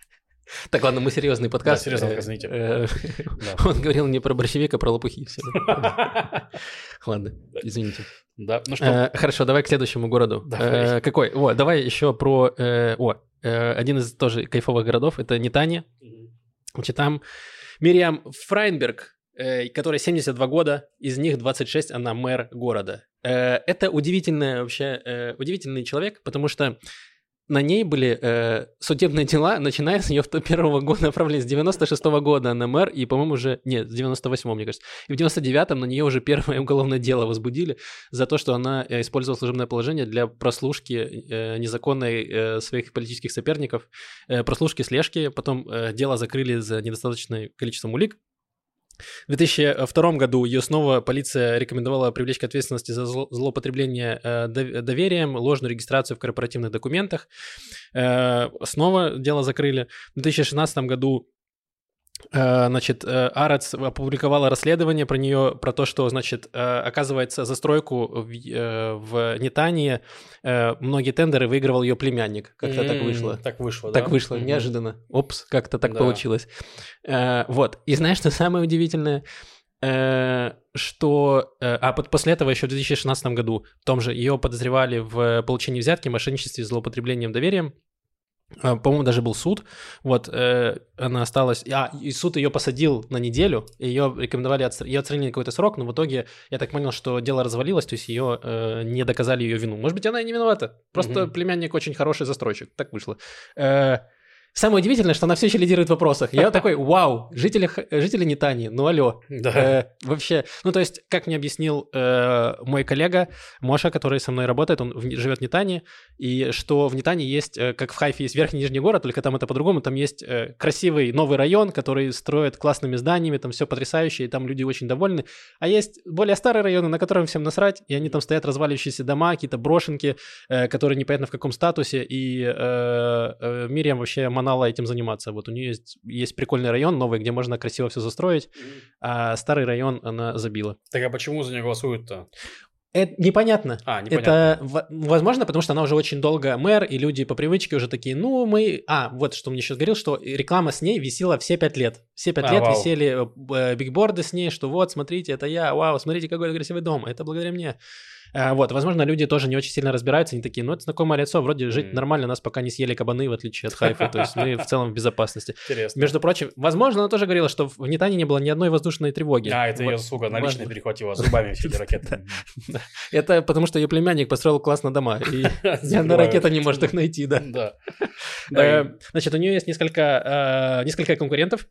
Так, ладно, мы серьезный подкаст. Да, серьезно, извините. Э, он говорил не про борщевика, а про лопухи. Ладно, извините. Да, ну что? Э, хорошо, давай к следующему городу. Э, какой? О, давай еще про... О, один из тоже кайфовых городов, это Нетания. Значит, там Мириам Фрайнберг, которой 72 года, из них 26 она мэр города. Это удивительный вообще, удивительный человек, потому что на ней были э, судебные дела, начиная с ее первого года направления, с 96 -го года на мэр, и, по-моему, уже, нет, с 98 мне кажется. И в 99-м на нее уже первое уголовное дело возбудили за то, что она э, использовала служебное положение для прослушки э, незаконной э, своих политических соперников, э, прослушки, слежки, потом э, дело закрыли за недостаточное количество улик, В 2002 году ее снова полиция рекомендовала привлечь к ответственности за злоупотребление э, доверием, ложную регистрацию в корпоративных документах. Э, снова дело закрыли. В 2016 году значит, э, Арец опубликовала расследование про нее, про то, что, значит, э, оказывается, застройку в, в Нетании многие тендеры выигрывал ее племянник. Как-то mm-hmm, так вышло. Так вышло, Так да? вышло, mm-hmm. неожиданно. Опс, как-то так да. получилось. Вот. И знаешь, что самое удивительное? что... А после этого еще в 2016 году в том же ее подозревали в получении взятки, мошенничестве, злоупотреблением доверием. А, по-моему, даже был суд. Вот, э, она осталась... А, и суд ее посадил на неделю, ее рекомендовали, отстр... ее отстранили какой-то срок, но в итоге я так понял, что дело развалилось, то есть ее э, не доказали ее вину. Может быть, она и не виновата. Просто mm-hmm. племянник очень хороший застройщик. Так вышло. Э, Самое удивительное, что она все еще лидирует в вопросах. Я такой, вау, жители, жители Нетани, ну алло. Да. Э, вообще, ну то есть, как мне объяснил э, мой коллега Моша, который со мной работает, он в, живет в Нетане, и что в Нетане есть, э, как в Хайфе есть верхний и нижний город, только там это по-другому, там есть э, красивый новый район, который строят классными зданиями, там все потрясающе, и там люди очень довольны. А есть более старые районы, на которых всем насрать, и они там стоят разваливающиеся дома, какие-то брошенки, э, которые непонятно в каком статусе, и э, э, Мириам вообще манала этим заниматься. Вот у нее есть, есть прикольный район новый, где можно красиво все застроить, а старый район она забила. Так а почему за нее голосуют-то? Это непонятно. А, непонятно. Это возможно, потому что она уже очень долго мэр, и люди по привычке уже такие, ну, мы... А, вот что мне сейчас говорил, что реклама с ней висела все пять лет. Все пять а, лет вау. висели э, бигборды с ней, что вот, смотрите, это я, вау, смотрите, какой красивый дом, это благодаря мне. А, вот, возможно, люди тоже не очень сильно разбираются, они такие, ну, это знакомое лицо, вроде жить нормально, нас пока не съели кабаны, в отличие от Хайфа, то есть мы в целом в безопасности. Интересно. Между прочим, возможно, она тоже говорила, что в Нитане не было ни одной воздушной тревоги. А, это ее она лично перехватила зубами все эти ракеты. Это потому, что ее племянник построил классно дома, и ни одна ракета не может их найти, да. Да. Э, значит, у нее есть несколько э, несколько конкурентов,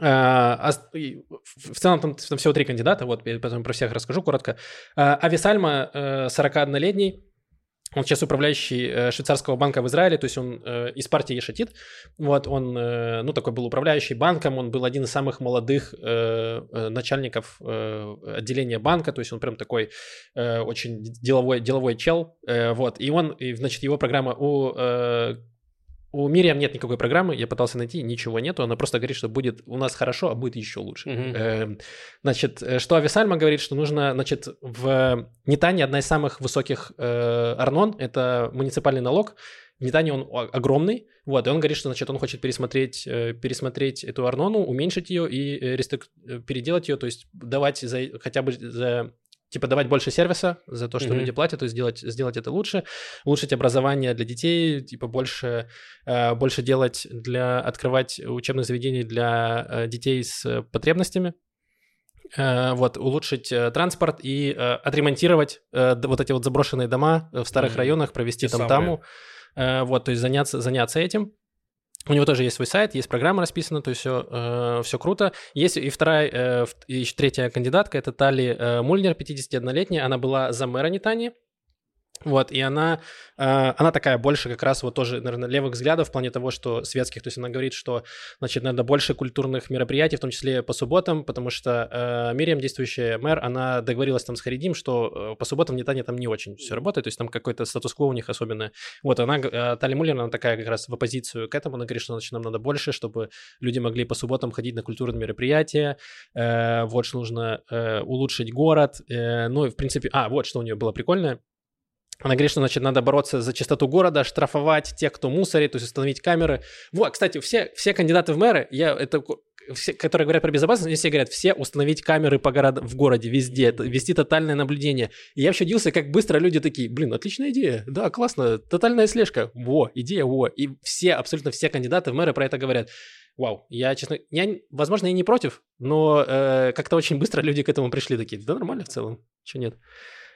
а, в целом там, там всего три кандидата, вот, я потом про всех расскажу коротко. А, Ависальма, 41-летний, э, он сейчас управляющий э, швейцарского банка в Израиле, то есть он э, из партии Ешатит. Вот он, ну, такой был управляющий банком, он был один из самых молодых начальников отделения банка, то есть он прям такой очень деловой, деловой чел. Вот, и он, значит, его программа у у Мириам нет никакой программы, я пытался найти, ничего нету. Она просто говорит, что будет у нас хорошо, а будет еще лучше. Mm-hmm. значит, э, что Ависальма говорит, что нужно, значит, в Нетане одна из самых высоких э, арнон, это муниципальный налог. В Нетане он огромный, вот, и он говорит, что, значит, он хочет пересмотреть, э, пересмотреть эту арнону, уменьшить ее и рестик... переделать ее, то есть давать за, хотя бы за типа давать больше сервиса за то, что mm-hmm. люди платят, то есть сделать, сделать это лучше, улучшить образование для детей, типа больше, э, больше делать для, открывать учебные заведения для э, детей с потребностями, э, вот, улучшить транспорт и отремонтировать вот эти вот заброшенные дома в старых mm-hmm. районах, провести Те там самые. таму, вот, то есть заняться, заняться этим. У него тоже есть свой сайт, есть программа расписана, то есть все, э, все круто. Есть и вторая, э, и третья кандидатка, это Тали э, Мульнер, 51-летняя, она была за мэра Нитани, вот, и она, э, она такая больше как раз вот тоже, наверное, левых взглядов в плане того, что светских, то есть она говорит, что, значит, надо больше культурных мероприятий, в том числе по субботам, потому что э, Мириам, действующая мэр, она договорилась там с Харидим, что э, по субботам в Нетане там не очень все работает, то есть там какой-то статус-кво у них особенное. Вот, она, э, Тали Муллер, она такая как раз в оппозицию к этому, она говорит, что значит, нам надо больше, чтобы люди могли по субботам ходить на культурные мероприятия, э, вот, что нужно э, улучшить город, э, ну, и в принципе, а, вот, что у нее было прикольное, она говорит, что, значит, надо бороться за чистоту города, штрафовать тех, кто мусорит, то есть установить камеры. Вот, кстати, все, все кандидаты в мэры, я это все, которые говорят про безопасность, они все говорят, все установить камеры по город, в городе, везде, вести тотальное наблюдение. И я вообще удивился, как быстро люди такие, блин, отличная идея, да, классно, тотальная слежка, во, идея, во. И все, абсолютно все кандидаты в мэры про это говорят. Вау, я, честно, я, возможно, я не против, но э, как-то очень быстро люди к этому пришли такие, да нормально в целом, что нет.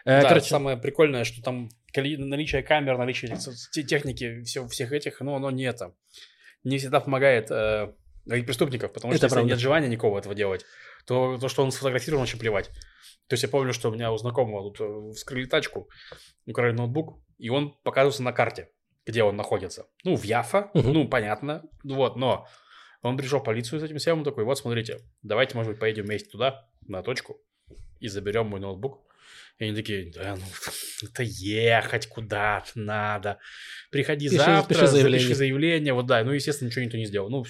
Э, да, Короче, самое прикольное, что там наличие камер, наличие техники, все, всех этих, ну, оно не это. Не всегда помогает э, преступников, потому что это если правда. нет желания никого этого делать, то то, что он сфотографирован, очень плевать. То есть я помню, что у меня у знакомого тут э, вскрыли тачку, украли ноутбук, и он показывался на карте, где он находится. Ну, в Яфа, угу. ну, понятно, вот, но Он пришел в полицию с этим всем, он такой, вот смотрите, давайте, может быть, поедем вместе туда, на точку, и заберем мой ноутбук. И они такие, да, ну, это ехать куда-то надо. Приходи пиши, завтра, пиши заявление. запиши заявление. Вот да, ну, естественно, ничего никто не сделал. Ну,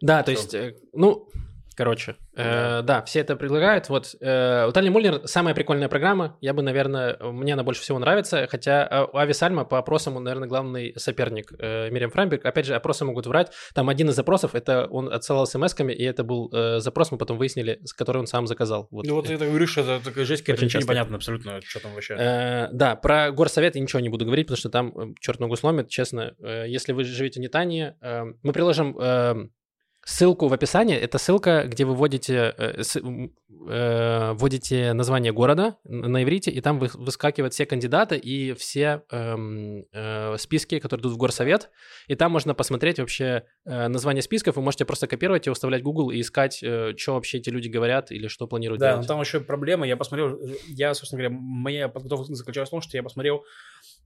да, то есть, э, ну, Короче, да. Э, да, все это предлагают. Вот э, у Тали Мульнер самая прикольная программа. Я бы, наверное, мне она больше всего нравится. Хотя э, у Ави Сальма по опросам он, наверное, главный соперник э, Мириам Фрайберг. Опять же, опросы могут врать. Там один из запросов, это он отсылал смс-ками, и это был э, запрос, мы потом выяснили, с который он сам заказал. Вот. Ну вот говорю, что это такая жесть, какая-то ничего непонятно абсолютно, что там вообще. Э, да, про горсовет я ничего не буду говорить, потому что там э, черт ногу сломит, честно. Э, если вы живете в Нетании, э, мы приложим... Э, Ссылку в описании. Это ссылка, где вы вводите, э, с, э, вводите название города на иврите, и там вы, выскакивают все кандидаты и все э, э, списки, которые идут в горсовет. И там можно посмотреть вообще э, название списков. Вы можете просто копировать и вставлять в Google и искать, э, что вообще эти люди говорят или что планируют да, делать. Да, там еще проблема. Я посмотрел, я, собственно говоря, моя подготовка заключалась в том, что я посмотрел Э,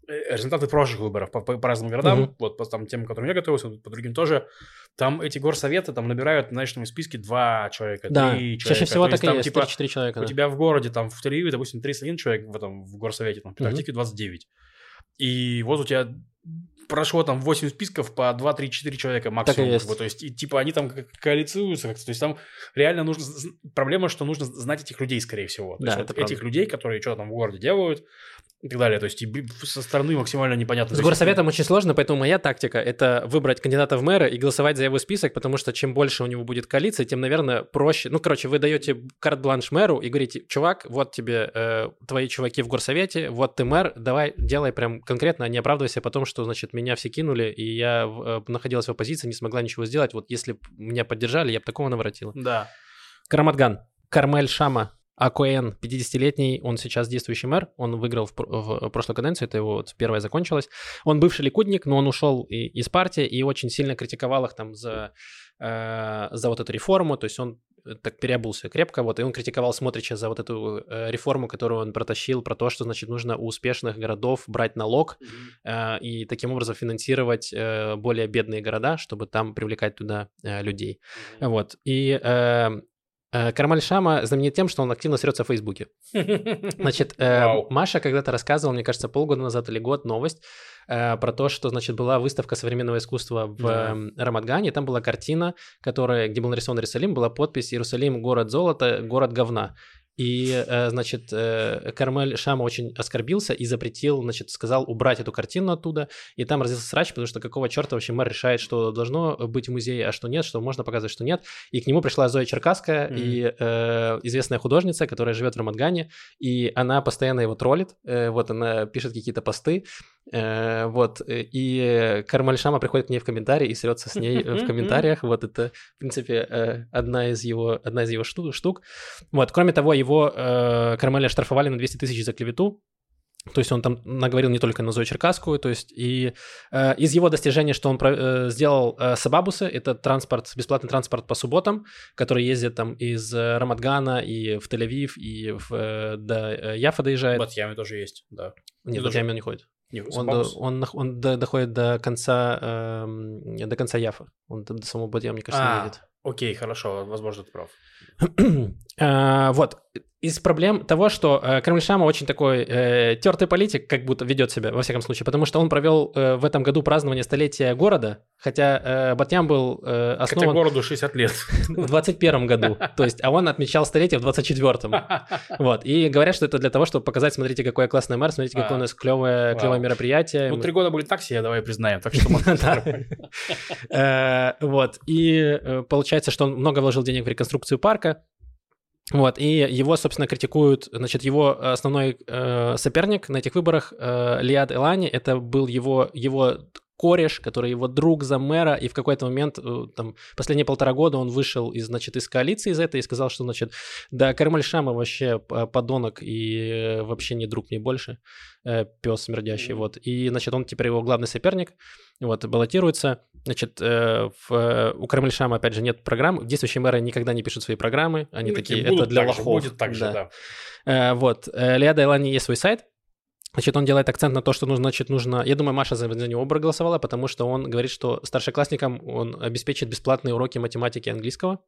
результаты прошлых выборов по, по, по разным городам, угу. вот по там, тем, которым я готовился, по другим тоже, там эти горсоветы там набирают, там в списке два человека, да, три человека. чаще всего То так есть, и есть, типа, 4 человека. У да. тебя в городе, там, в Тель-Авиве, допустим, 31 человек в этом, в горсовете, там, в Петахтике угу. 29. И вот у тебя прошло там 8 списков по 2, 3, 4 человека максимум. Так и есть. Вот, то есть, и, типа, они там коалицируются как-то. То есть, там реально нужно... Проблема, что нужно знать этих людей, скорее всего. То да, есть, вот этих людей, которые что-то там в городе делают, и так далее. То есть со стороны максимально непонятно. С горсоветом очень сложно, поэтому моя тактика – это выбрать кандидата в мэра и голосовать за его список, потому что чем больше у него будет коалиции, тем, наверное, проще. Ну, короче, вы даете карт-бланш мэру и говорите, чувак, вот тебе э, твои чуваки в горсовете, вот ты мэр, давай делай прям конкретно, а не оправдывайся потом, что, значит, меня все кинули, и я э, находилась в оппозиции, не смогла ничего сделать. Вот если бы меня поддержали, я бы такого наворотила. Да. Караматган. Кармель Шама а Коэн, 50-летний, он сейчас действующий мэр, он выиграл в, в прошлую каденцию, это его вот первая закончилась. Он бывший ликудник, но он ушел и, из партии и очень сильно критиковал их там за, э, за вот эту реформу, то есть он э, так переобулся крепко, вот, и он критиковал Смотрича за вот эту э, реформу, которую он протащил, про то, что, значит, нужно у успешных городов брать налог mm-hmm. э, и таким образом финансировать э, более бедные города, чтобы там привлекать туда э, людей. Mm-hmm. Вот, и э, Э, Кармаль Шама знаменит тем, что он активно срется в Фейсбуке. Значит, э, Маша когда-то рассказывала, мне кажется, полгода назад или год новость э, про то, что, значит, была выставка современного искусства в да. Рамадгане, там была картина, которая, где был нарисован Иерусалим, была подпись «Иерусалим – город золота, город говна». И, э, значит, э, Кармель Шама очень оскорбился и запретил, значит, сказал убрать эту картину оттуда. И там родился срач, потому что какого черта вообще мэр решает, что должно быть в музее, а что нет, что можно показывать, что нет. И к нему пришла Зоя Черкасская, mm-hmm. и э, известная художница, которая живет в Рамадгане, и она постоянно его троллит. Э, вот она пишет какие-то посты. Э, вот, и Кармаль Шама приходит к ней в комментарии и срется с ней в комментариях. Вот это, в принципе, одна из его, одна из его штук. Вот, кроме того, его э, Кармеля штрафовали на 200 тысяч за клевету, то есть он там наговорил не только на Зою Черкасскую, то есть и э, из его достижения, что он про, э, сделал э, Сабабусы, это транспорт, бесплатный транспорт по субботам, который ездит там из э, Рамадгана и в Тель-Авив, и в, э, до э, Яфа доезжает. В Батьяме тоже есть, да. Нет, в Батьяме он не ходит. Не, он, до, он, он, до, доходит до конца, э, до конца Яфа. Он до самого Батьяма, мне кажется, а, не едет. Окей, хорошо, возможно, ты прав. а, вот, из проблем того, что э, Кремль Шама очень такой э, тертый политик, как будто ведет себя, во всяком случае, потому что он провел э, в этом году празднование столетия города, хотя э, Батьям был э, основан... Хотя городу 60 лет. В 21 году, то есть, а он отмечал столетие в 24-м. Вот, и говорят, что это для того, чтобы показать, смотрите, какой я классный мэр, смотрите, какое у нас клевое, клевое мероприятие. Ну, три года были так себе, давай признаем, так что э, Вот, и э, получается, что он много вложил денег в реконструкцию парка, вот, и его, собственно, критикуют, значит, его основной э, соперник на этих выборах, э, Лиад Элани, это был его, его кореш, который его друг за мэра, и в какой-то момент, э, там, последние полтора года он вышел из, значит, из коалиции из этой и сказал, что, значит, да, Кармаль Шама вообще подонок и э, вообще не друг мне больше, э, пес смердящий, mm-hmm. вот. И, значит, он теперь его главный соперник, вот, баллотируется. Значит, в, у Кармаль Шама, опять же, нет программ, действующие мэры никогда не пишут свои программы, они ну, такие, это для лохов. Будет так же, да. да. Вот, Лиада Элани есть свой сайт, Значит, он делает акцент на то, что нужно, значит, нужно... Я думаю, Маша за, него проголосовала, потому что он говорит, что старшеклассникам он обеспечит бесплатные уроки математики и английского.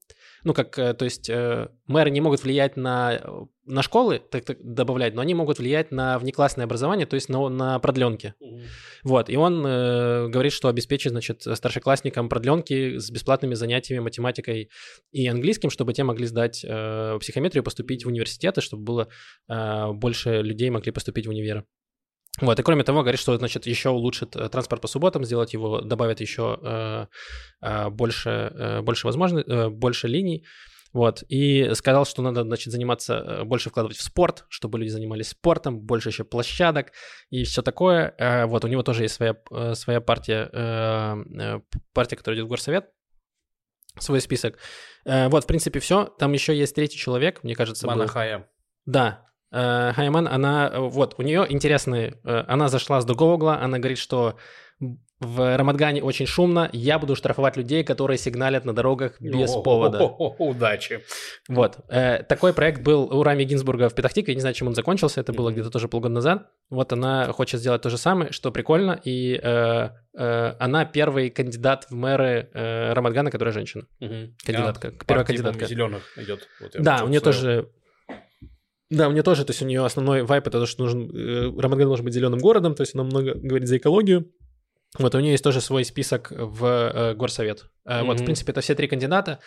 Ну, как, э, то есть, э, мэры не могут влиять на, на школы, так, так добавлять, но они могут влиять на внеклассное образование, то есть на, на продленки. Mm-hmm. Вот, и он э, говорит, что обеспечит, значит, старшеклассникам продленки с бесплатными занятиями математикой и английским, чтобы те могли сдать э, психометрию, поступить в университеты, чтобы было э, больше людей могли поступить в универы. Вот, и кроме того, говорит, что, значит, еще улучшит э, транспорт по субботам, сделать его, добавит еще э, э, больше, э, больше возможностей, э, больше линий. Вот, и сказал, что надо, значит, заниматься, э, больше вкладывать в спорт, чтобы люди занимались спортом, больше еще площадок и все такое. Э, вот, у него тоже есть своя, э, своя партия, партия, которая идет в горсовет, свой список. Вот, в принципе, все. Там еще есть третий человек, мне кажется. Манахая. Был... Да, Хайман, она, вот, у нее интересный, она зашла с другого угла, она говорит, что в Рамадгане очень шумно, я буду штрафовать людей, которые сигналят на дорогах без о, повода. О, о, о, удачи. Вот. Э, такой проект был у Рами Гинзбурга в Петахтике, я не знаю, чем он закончился, это было где-то тоже полгода назад. Вот она хочет сделать то же самое, что прикольно, и э, э, она первый кандидат в мэры э, Рамадгана, которая женщина. Угу. Кандидатка, а, первая кандидатка. зеленых идет. Вот да, у нее тоже да, мне тоже, то есть у нее основной вайп это то, что нужен, э, Рамадган должен быть зеленым городом, то есть она много говорит за экологию, вот у нее есть тоже свой список в э, горсовет. Э, mm-hmm. Вот, в принципе, это все три кандидата.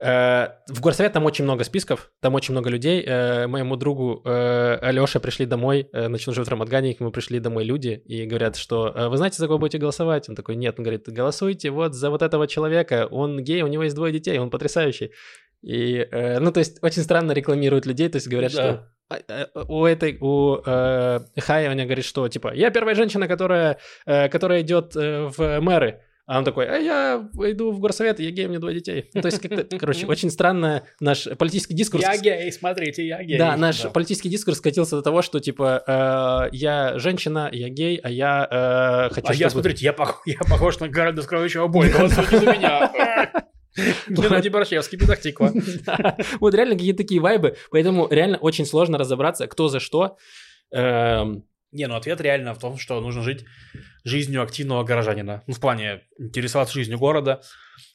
Э, в горсовет там очень много списков, там очень много людей. Э, моему другу э, Алёше пришли домой, э, значит, он живет в Рамадгане, к нему пришли домой люди и говорят, что э, вы знаете, за кого будете голосовать? Он такой, нет, он говорит, голосуйте вот за вот этого человека, он гей, у него есть двое детей, он потрясающий. И, э, ну, то есть, очень странно рекламируют людей, то есть говорят, да. что у этой, у э, она говорит, что, типа, я первая женщина, которая, э, которая идет э, в мэры. А он такой, а я иду в горсовет, я гей, у меня двое детей. Ну, то есть, как-то, короче, очень странно наш политический дискурс... Я гей, смотрите, я гей. Да, наш да. политический дискурс скатился до того, что, типа, э, я женщина, я гей, а я э, хочу... А чтобы... я, смотрите, я, пох... я похож на Гарольда Скровичева Бой, голосуйте за меня. Геннадий Борщевский, Педактиква. Вот реально какие-то такие вайбы, поэтому реально очень сложно разобраться, кто за что. Эм, Не, ну ответ реально в том, что нужно жить жизнью активного горожанина. Ну, в плане интересоваться жизнью города,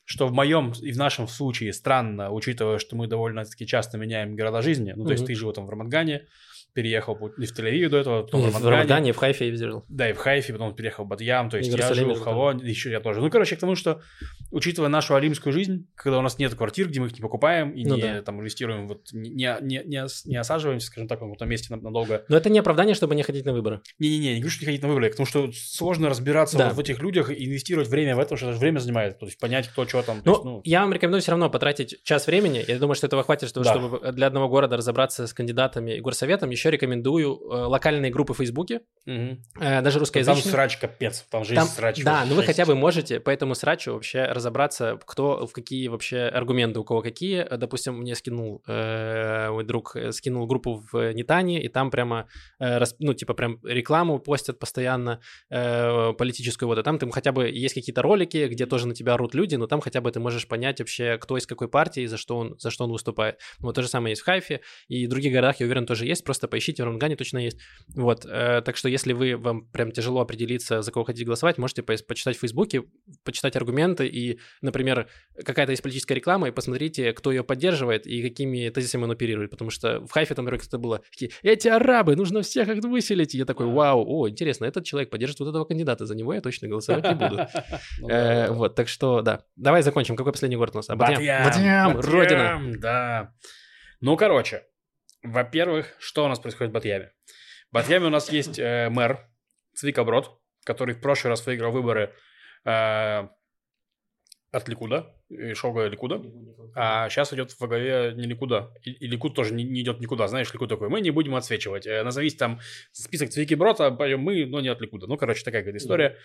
что в моем и в нашем случае странно, учитывая, что мы довольно-таки часто меняем города жизни. Ну, то есть ты живу там в Рамадгане, переехал и в Тель-Авиве до этого, потом в, в Рамадане. в Хайфе я жил. Да, и в Хайфе, потом переехал в Бадьям, то есть я жил в Хавон, еще я тоже. Ну, короче, к тому, что, учитывая нашу алимскую жизнь, когда у нас нет квартир, где мы их не покупаем и ну, не да. там инвестируем, вот не, не, не, не осаживаемся, скажем так, в каком-то месте надолго. Но это не оправдание, чтобы не ходить на выборы. Не-не-не, не говорю, что не ходить на выборы, потому что сложно разбираться да. вот в этих людях и инвестировать время в это, что это время занимает, то есть понять, кто что там. Ну, есть, ну, я вам рекомендую все равно потратить час времени, я думаю, что этого хватит, чтобы, да. чтобы для одного города разобраться с кандидатами и горсоветом, еще рекомендую Э, локальные группы в Фейсбуке, угу. даже русскоязычные. Там срач капец, там жизнь там, срач. Да, но вы хотя бы можете по этому срачу вообще разобраться, кто в какие вообще аргументы, у кого какие. Допустим, мне скинул, э, мой друг скинул группу в Нетане, и там прямо, э, ну, типа прям рекламу постят постоянно э, политическую, вот, и там там хотя бы есть какие-то ролики, где тоже на тебя орут люди, но там хотя бы ты можешь понять вообще, кто из какой партии, за что он, за что он выступает. Вот то же самое есть в Хайфе, и в других городах, я уверен, тоже есть, просто поищите в Рангане, точно есть. Вот, э, так что если вы, вам прям тяжело определиться, за кого хотите голосовать, можете по почитать в Фейсбуке, почитать аргументы и, например, какая-то есть политическая реклама, и посмотрите, кто ее поддерживает и какими тезисами он оперирует, потому что в Хайфе там, например, кто-то было, такие, эти арабы, нужно всех их выселить, и я такой, вау, о, интересно, этот человек поддерживает вот этого кандидата, за него я точно голосовать не буду. Ну э, вот, так что, да. Давай закончим. Какой последний город у нас? Батьям, Родина. Да. Ну, короче, во-первых, что у нас происходит в Батьяме? В Батьяме у нас есть э, мэр Цвика Брод, который в прошлый раз выиграл выборы э, от Ликуда, Шога Ликуда, а сейчас идет во главе не Ликуда. И, и Ликуд тоже не, не идет никуда. Знаешь, Ликуд такой, мы не будем отсвечивать. Э, назовись там список Цвики Брода, поем мы, но не от Ликуда. Ну, короче, такая какая-то история.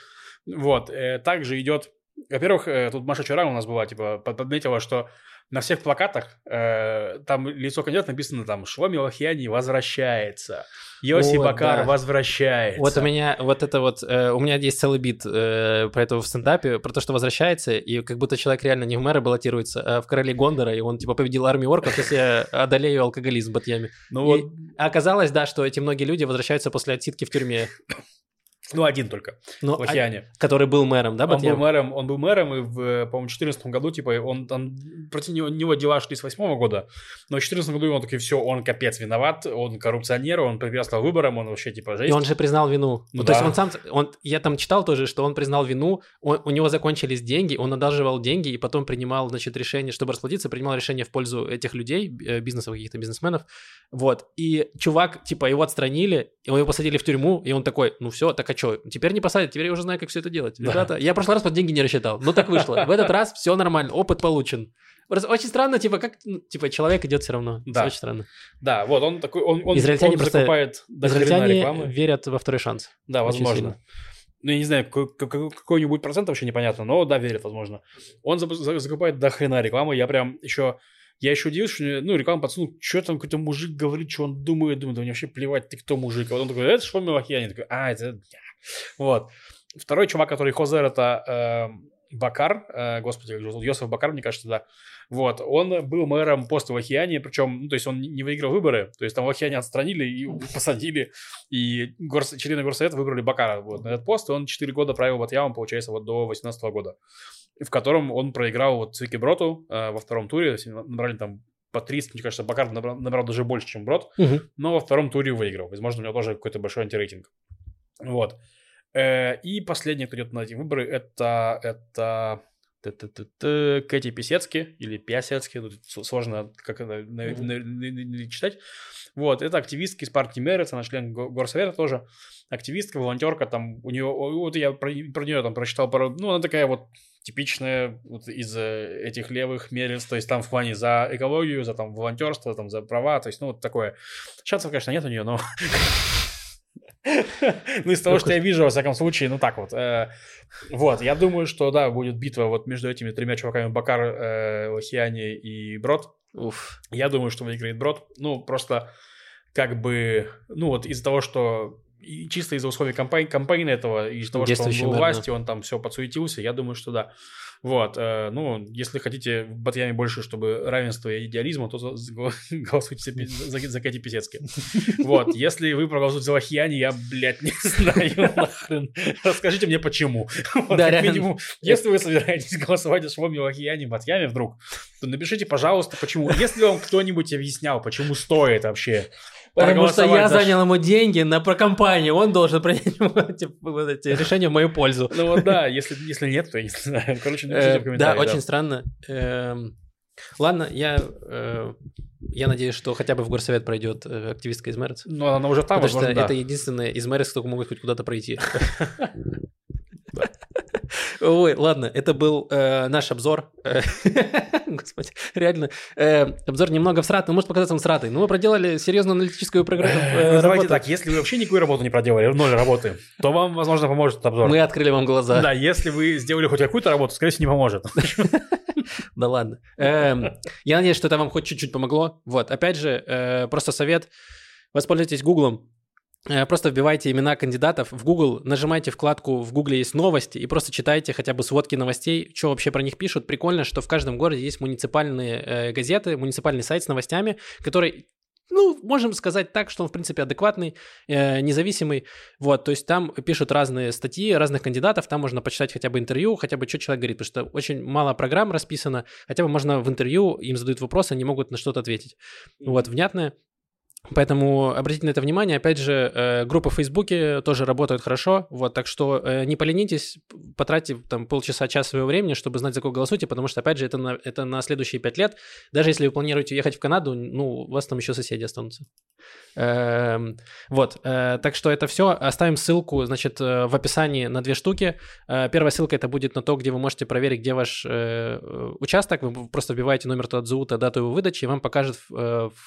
Да. Вот. Э, также идет Во-первых, э, тут Маша вчера у нас была, типа, подметила, что на всех плакатах э, там лицо кандидата написано там «Шломи Лохьяни возвращается», «Йоси Вот, Бакар да. возвращается». Вот у меня вот это вот, э, у меня есть целый бит э, про это в стендапе, про то, что возвращается, и как будто человек реально не в мэра баллотируется, а в короли Гондора, и он типа победил армию орков, если я одолею алкоголизм в Батьяме. Ну И вот, оказалось, да, что эти многие люди возвращаются после отсидки в тюрьме, ну один только, ну, в а- Лохьяне. который был мэром, да, Он был мэром, он был мэром, и в, по-моему, 2014 году, типа, он там, против него, него дела шли с 2008 года, но в 2014 году он такой, все, он капец виноват, он коррупционер, он препятствовал выборам, он вообще, типа, жесть. И он же признал вину. Ну Ну, то есть да. он сам, он, я там читал тоже, что он признал вину, он- у него закончились деньги, он одалживал деньги и потом принимал, значит, решение, чтобы расплатиться, принимал решение в пользу этих людей, э, бизнесов, каких-то бизнесменов, вот. И чувак, типа, его отстранили, его посадили в тюрьму, и он такой, ну все, так а что, теперь не посадят, теперь я уже знаю, как все это делать. Да. Ребята, я в прошлый раз под деньги не рассчитал, ну так вышло. В этот раз все нормально, опыт получен. Просто очень странно, типа, как, ну, типа, человек идет все равно. Да. Очень странно. Да, вот он такой, он, он, Израильтяне он просто- закупает до Израильтяне рекламы. верят во второй шанс. Да, возможно. Ну, я не знаю, какой, какой, какой нибудь процент вообще непонятно, но да, верит, возможно. Он за- за- закупает до хрена рекламы. Я прям еще... Я еще удивился, что, ну, реклама пацану, что там какой-то мужик говорит, что он думает, думает, да мне вообще плевать, ты кто мужик. А вот он такой, это Шломи Лохьяни. такой, а, это... я». Вот. Второй чувак, который Хозер, это э, Бакар, э, господи, как же зовут, Йосиф Бакар, мне кажется, да. Вот, он был мэром после Лохьяни, причем, ну, то есть он не выиграл выборы, то есть там Лохьяни отстранили и посадили, и горс... члены горсовета выбрали Бакара вот, на этот пост, и он 4 года правил Батьямом, получается, вот до 18 года, в котором он проиграл вот Цвике Броту э, во втором туре, набрали там по 30, мне кажется, Бакар набрал, набрал даже больше, чем Брод, но во втором туре выиграл. Возможно, у него тоже какой-то большой антирейтинг. Вот. Э, И последний, кто идет на эти выборы, это, это Кэти Писецки или с- сложно как это читать. Вот, это активистка из партии Мерец, она член го- горсовета тоже, активистка, волонтерка, там у нее, вот я про, про нее там прочитал пару, ну, она такая вот типичная вот из э, этих левых мерец, то есть там в плане за экологию, за там волонтерство, там за права, то есть, ну, вот такое. Шансов, конечно, нет у нее, но... Ну, из того, что я вижу, во всяком случае, ну, так вот. э, Вот, я думаю, что, да, будет битва вот между этими тремя чуваками, Бакар, э, Лохиани и Брод. Уф. Я думаю, что выиграет Брод. Ну, просто как бы, ну, вот из-за того, что и чисто из-за условий кампании, кампании этого, и из-за того, что он был у власти, он там все подсуетился, я думаю, что да. Вот, э, ну, если хотите в Батьяме больше, чтобы равенство и идеализма, то голосуйте за, за, за Кэти Писецки. Вот, если вы проголосуете за Лохьяни, я, блядь, не знаю нахрен. Расскажите мне, почему. Вот, Да, минимум, если вы собираетесь голосовать за Шломи Лохьяни в Батьяме вдруг, то напишите, пожалуйста, почему. Если вам кто-нибудь объяснял, почему стоит вообще Потому что я за занял ему деньги на прокомпанию, он должен принять вот эти, решения в мою пользу. Ну вот да, если, если нет, то я не знаю. Короче, напишите Э, в Да, комментариях. очень странно. Эм, Ладно, я, э, я надеюсь, что хотя бы в горсовет пройдет э, активистка из Мэрц. Ну, она уже там, Потому что возможно, да. это единственная из Мэрц, кто могут хоть куда-то пройти. Ой, ладно, это был э, наш обзор. Э, Господи, реально. Э, обзор немного всратый, может показаться он всратый. Но мы проделали серьезную аналитическую программу. Ну, Давайте так, если вы вообще никакую работу не проделали, ноль работы, то вам, возможно, поможет этот обзор. Мы открыли вам глаза. Да, если вы сделали хоть какую-то работу, скорее всего, не поможет. Да ладно. Эм, Я надеюсь, что это вам хоть чуть-чуть помогло. Вот, опять же, э, просто совет. Воспользуйтесь Гуглом. Э, Просто вбивайте имена кандидатов в Google, нажимайте вкладку «В Гугле есть новости» и просто читайте хотя бы сводки новостей, что вообще про них пишут. Прикольно, что в каждом городе есть муниципальные э, газеты, муниципальный сайт с новостями, который, ну, можем сказать так, что он, в принципе, адекватный, э, независимый. Вот, то есть там пишут разные статьи разных кандидатов, там можно почитать хотя бы интервью, хотя бы что человек говорит, потому что очень мало программ расписано, хотя бы можно в интервью, им задают вопросы, они могут на что-то ответить. Вот, внятное. Поэтому обратите на это внимание. Опять же, э, группы в Фейсбуке тоже работают хорошо. Вот, так что э, не поленитесь, потратьте там полчаса, час своего времени, чтобы знать, за кого голосуете, потому что, опять же, это на, это на следующие пять лет. Даже если вы планируете ехать в Канаду, ну, у вас там еще соседи останутся. Эм, Вот, э, так что это все. Оставим ссылку, значит, в описании на две штуки. Первая ссылка это будет на то, где вы можете проверить, где ваш участок. Вы просто вбиваете номер Тадзута, дату его выдачи, и вам покажет,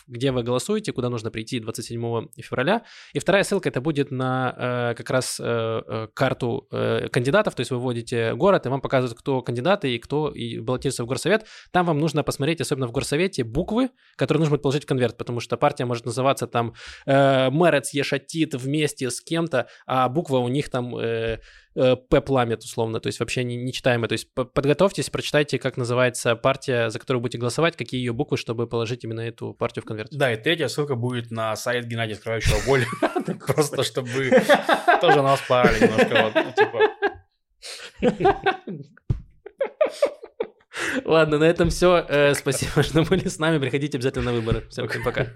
где вы голосуете, куда нужно можно прийти 27 февраля. И вторая ссылка это будет на э, как раз э, э, карту э, кандидатов, то есть вы вводите город, и вам показывают, кто кандидаты и кто и баллотируется в горсовет. Там вам нужно посмотреть, особенно в горсовете, буквы, которые нужно будет положить в конверт, потому что партия может называться там э, Мерец Ешатит вместе с кем-то, а буква у них там э, э, П пламет условно, то есть вообще не, нечитаемая. То есть подготовьтесь, прочитайте, как называется партия, за которую будете голосовать, какие ее буквы, чтобы положить именно эту партию в конверт. Да, и третья ссылка будет на сайт Геннадия Скрывающего боль, просто чтобы тоже нас парали немножко, типа... Ладно, на этом все. Спасибо, что были с нами. Приходите обязательно на выборы. Всем пока.